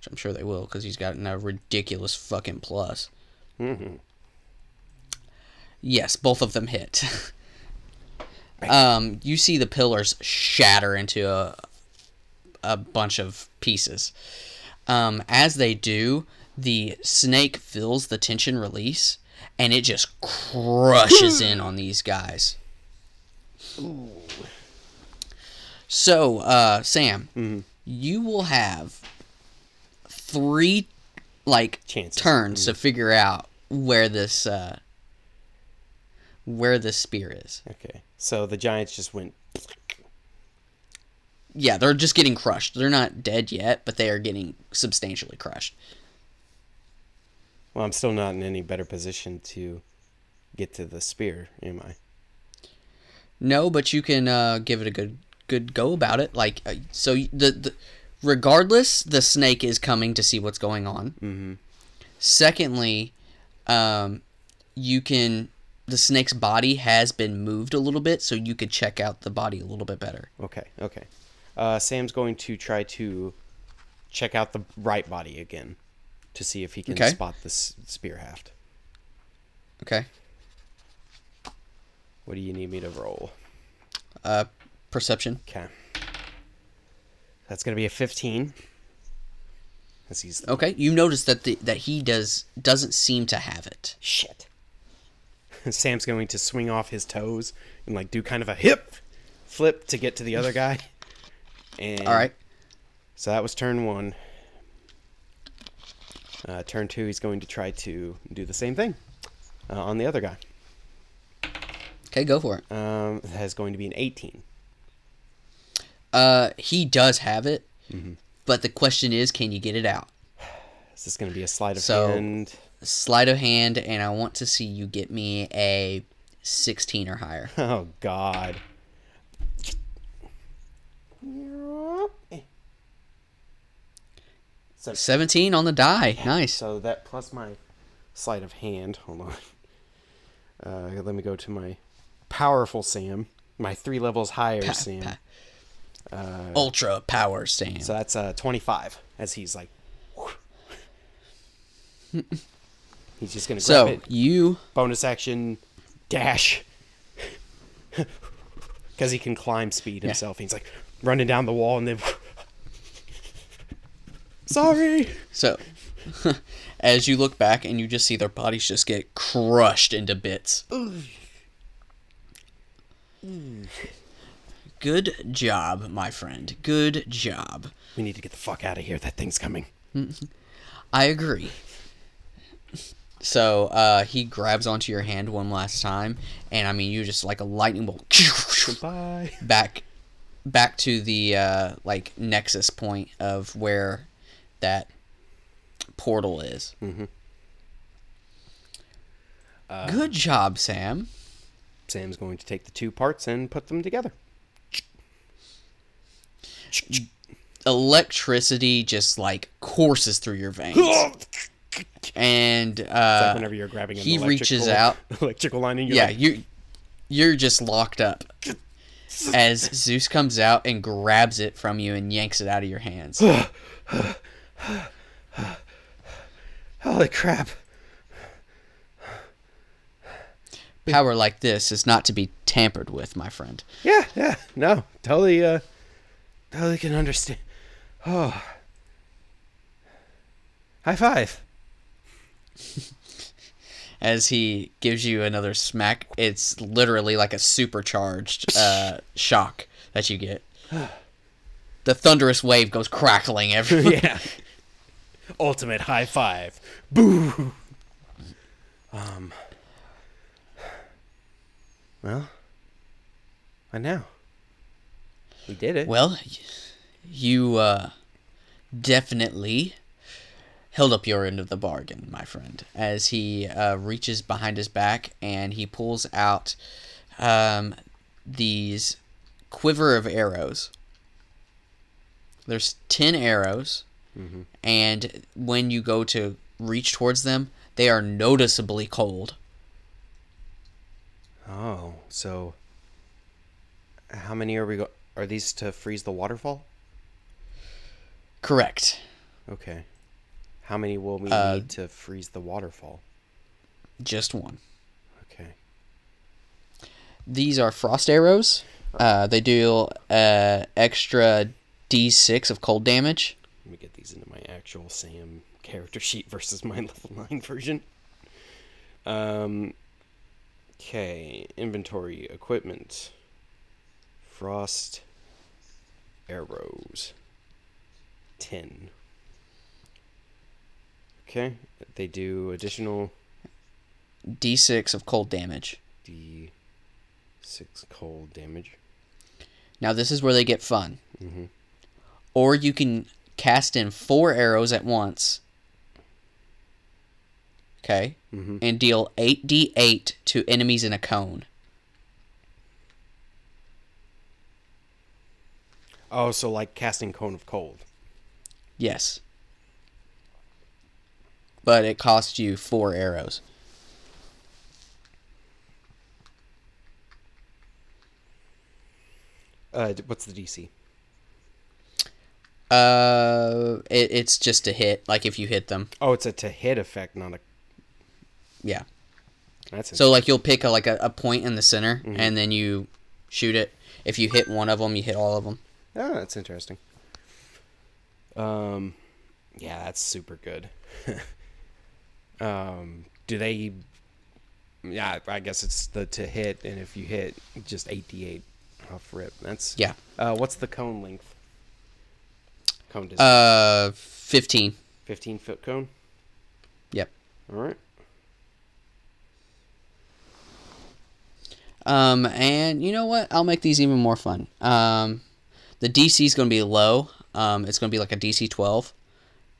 B: Which I'm sure they will because he's gotten a ridiculous fucking plus.
A: Mhm.
B: Yes, both of them hit. um, you see the pillars shatter into a, a bunch of pieces. Um, as they do, the snake feels the tension release, and it just crushes in on these guys. So, uh, Sam, you will have three like
A: Chances.
B: turns to figure out where this uh, where this spear is.
A: Okay. So the giants just went
B: Yeah, they're just getting crushed. They're not dead yet, but they are getting substantially crushed.
A: well, I'm still not in any better position to get to the spear, am I?
B: No, but you can uh, give it a good good go about it. Like uh, so, the, the regardless, the snake is coming to see what's going on.
A: Mm-hmm.
B: Secondly, um, you can the snake's body has been moved a little bit, so you could check out the body a little bit better.
A: Okay, okay. Uh, Sam's going to try to check out the right body again to see if he can
B: Okay.
A: spot the s- spear haft.
B: Okay.
A: What do you need me to roll?
B: Uh, perception.
A: Okay. That's going to be a 15. As he's
B: Okay, you notice that the, that he does doesn't seem to have it.
A: Shit. Sam's going to swing off his toes and like do kind of a hip flip to get to the other guy. And
B: All right.
A: So that was turn one. Uh, turn two, he's going to try to do the same thing uh, on the other guy.
B: Okay, go for it.
A: Um, that is going to be an 18.
B: Uh, he does have it, but the question is, can you get it out?
A: Is this going to be a sleight of
B: So-
A: hand?
B: Sleight of hand, and I want to see you get me a sixteen or higher.
A: Oh God. So,
B: Seventeen on the die. Nice.
A: so that plus my sleight of hand. Hold on. Uh, let me go to my powerful Sam. My three levels higher
B: Pa-
A: Sam.
B: pa- Ultra power Sam.
A: So that's uh, 25 as he's like. he's just gonna grab
B: So
A: it.
B: you
A: Bonus action, dash. Because he can climb speed himself. He's like running down the wall and then. Sorry.
B: so as you look back and you just see their bodies just get crushed into bits. Good job, my friend. Good job.
A: We need to get the fuck out of here. That thing's coming.
B: I agree. So uh, he grabs onto your hand one last time, and I mean, you just like a lightning bolt
A: Bye.
B: back, back to the uh, like nexus point of where that portal is.
A: Mhm.
B: Good job, Sam.
A: Sam's going to take the two parts and put them together.
B: Electricity just like courses through your veins. and uh,
A: like whenever you're grabbing an
B: he reaches out.
A: electrical line and you're
B: yeah,
A: like,
B: you you're just locked up. As Zeus comes out and grabs it from you and yanks it out of your hands.
A: holy crap.
B: Power like this is not to be tampered with, my friend.
A: Yeah, yeah, no, totally, uh, totally can understand. Oh, high five.
B: As he gives you another smack, it's literally like a supercharged uh, shock that you get. The thunderous wave goes crackling everywhere.
A: yeah. Ultimate high five. Boo. Um. Well. What now? We did it.
B: Well, you uh, definitely held up your end of the bargain, my friend, as he uh, reaches behind his back and he pulls out um, these quiver of arrows. There's 10 arrows, and when you go to reach towards them, they are noticeably cold.
A: Oh, so how many are we go? Are these to freeze the waterfall?
B: Correct.
A: Okay. How many will we
B: Uh,
A: need to freeze the waterfall?
B: Just one.
A: Okay.
B: These are frost arrows. Uh, they deal uh, extra d6 of cold damage.
A: Let me get these into my actual Sam character sheet versus my level 9 version. Um okay, inventory equipment. Frost arrows. 10. Okay, they do additional
B: d6 of cold damage.
A: D6 cold damage.
B: Now, this is where they get fun.
A: Mhm.
B: Or you can cast in four arrows at once. Okay.
A: Mhm.
B: And deal 8d8 to enemies in a cone.
A: Oh, so like casting cone of cold.
B: Yes. But it costs you four arrows.
A: Uh, what's the DC?
B: Uh, it, it's just a hit, like if you hit them.
A: Oh, it's a to hit effect, not a.
B: Yeah.
A: That's
B: So like you'll pick a, like a, a point in the center, and then you shoot it. If you hit one of them, you hit all of them.
A: Oh, that's interesting. Um, yeah, that's super good. um, do they? Yeah, I guess it's the to hit, and if you hit, just eighty-eight off rip. That's
B: Yeah.
A: Uh, what's the cone length? Cone distance.
B: Uh, fifteen.
A: Fifteen foot cone.
B: Yep.
A: All right.
B: Um, and you know what? I'll make these even more fun. Um, the DC is going to be low. Um, it's going to be like a DC 12.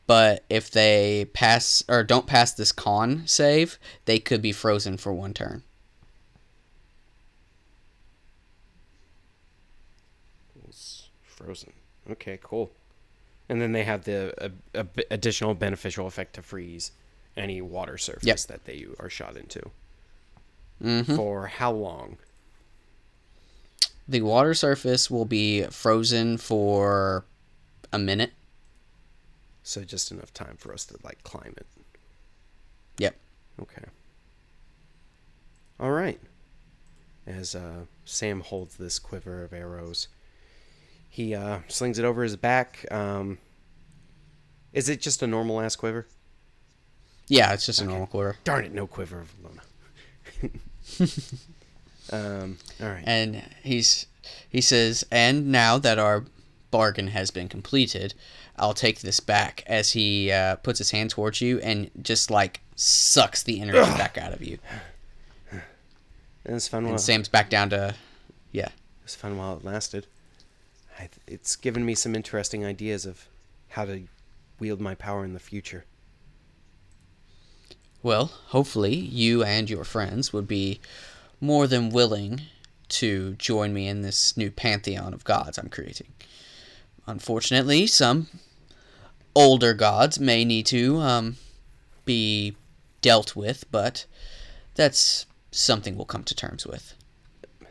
B: But if they pass or don't pass this con save, they could be frozen for one turn.
A: It's frozen. Okay, cool. And then they have the b- additional beneficial effect to freeze any water surface
B: Yep.
A: that they are shot into.
B: Mm-hmm.
A: For how long?
B: The water surface will be frozen for a minute.
A: So just enough time for us to like climb it.
B: Yep.
A: Okay. All right. As uh, Sam holds this quiver of arrows, he uh, slings it over his back. Um, is it just a normal ass quiver?
B: Yeah, it's just a normal quiver.
A: Darn it, no quiver of Ehlonna. um, all right.
B: And he's he says, "And now that our bargain has been completed, I'll take this back." As he uh, puts his hand towards you and just like sucks the energy back out of you.
A: It was fun while
B: And Sam's back down to, yeah.
A: it was fun while it lasted. Th- it's given me some interesting ideas of how to wield my power in the future.
B: Well, hopefully you and your friends would be more than willing to join me in this new pantheon of gods I'm creating. Unfortunately, some older gods may need to um, be dealt with, but that's something we'll come to terms with.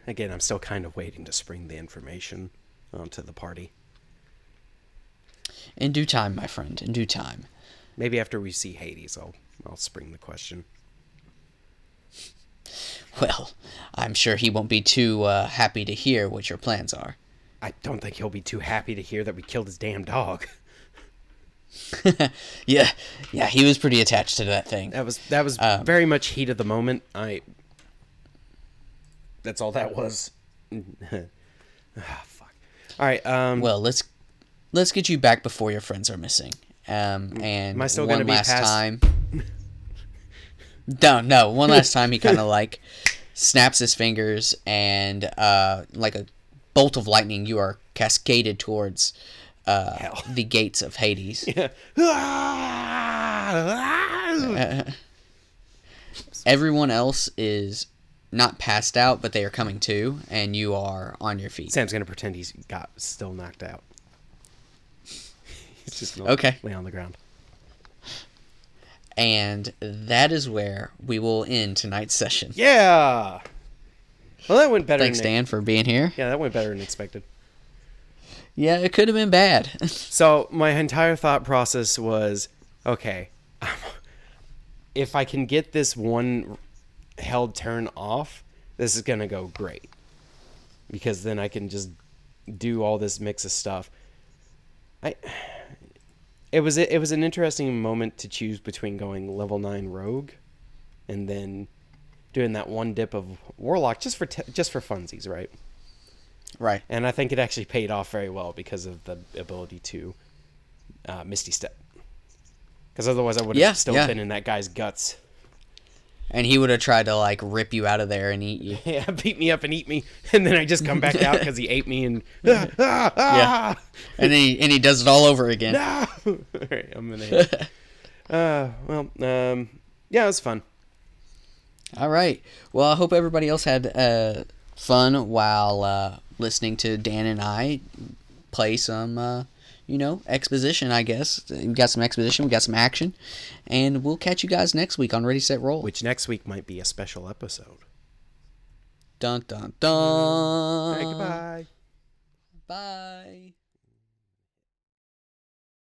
A: Again, I'm still kind of waiting to spring the information onto the party.
B: In due time, my friend, in due time.
A: Maybe after we see Hades, I'll I'll spring the question.
B: Well, I'm sure he won't be too uh, happy to hear what your plans are.
A: I don't think he'll be too happy to hear that we killed his damn dog.
B: Yeah, yeah, he was pretty attached to that thing.
A: That was that was
B: Um,
A: very much heat of the moment. I. That's all that was. ah, fuck. All right. Um.
B: Well, let's let's get you back before your friends are missing. Um, and
A: Am I still
B: one
A: gonna be
B: last
A: past-
B: time. No, no. One last time, he kind of like snaps his fingers, and uh, like a bolt of lightning, you are cascaded towards uh, the gates of Hades. Everyone else is not passed out, but they are coming to, and you are on your feet.
A: Sam's gonna pretend he's got still knocked out. He's just gonna
B: Okay.
A: lay on the ground.
B: And that is where we will end tonight's session.
A: Yeah. Well, that went better.
B: Thanks,
A: than
B: Dan, for being here.
A: Yeah, that went better than expected.
B: Yeah, it could have been bad.
A: So my entire thought process was, okay, if I can get this one held turn off, this is gonna go great. Because then I can just do all this mix of stuff. I. It was it was an interesting moment to choose between going level nine rogue, and then doing that one dip of warlock just for te- just for funsies, right?
B: right.
A: and I think it actually paid off very well because of the ability to uh, Misty Step. Because otherwise, I would have
B: Yeah,
A: still
B: yeah.
A: been in that guy's guts.
B: And he would have tried to like rip you out of there and eat you.
A: Yeah, beat me up and eat me, and then I just come back out because he ate me and ah, ah, ah,
B: And then he, and he does it all over again.
A: no. All right, I'm gonna. Hit. uh, well, um, yeah, it was fun.
B: All right. Well, I hope everybody else had uh, fun while uh, listening to Dan and I play some, uh, you know, exposition. I guess we got some exposition, we got some action, and we'll catch you guys next week on Ready Set Roll.
A: Which next week might be a special episode.
B: Dun dun dun.
A: Right, goodbye.
B: Bye.